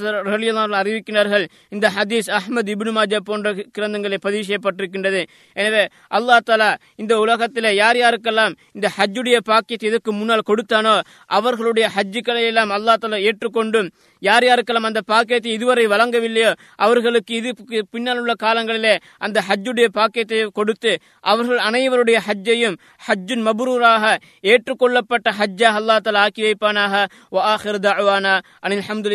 அறிவிக்கிறார்கள் இந்த ஹதீஸ் அஹ்மத் இப்னு மாஜா போன்ற கிரந்தங்களை பதிவு செய்யப்பட்டிருக்கின்றது. எனவே அல்லாஹ் தாலா இந்த உலகத்திலே யார் யாருக்கெல்லாம் இந்த ஹஜ்ஜுடைய பாக்கியத்தை இதற்கு முன்னால் கொடுத்தானோ அவர்களுடைய ஹஜ்ஜுக்களை எல்லாம் அல்லாஹ் தாலா ஏற்றுக்கொண்டும் யார் யாருக்கெல்லாம் அந்த பாக்கியத்தை இதுவரை வழங்கவில்லையோ அவர்களுக்கு இது பின்னால் உள்ள காலங்களிலே அந்த ஹஜ்ஜுடைய பாக்கியத்தை கொடுத்து அவர்கள் அனைவருடைய ஹஜ்ஜையும் ஹஜ்ஜுன் மபுரூராக ஏற்றுக்கொள்ளப்பட்ட ஹஜ்ஜா அல்லா தஆலா ஆக்கி வைப்பானாக. அனில் ஆஹிரு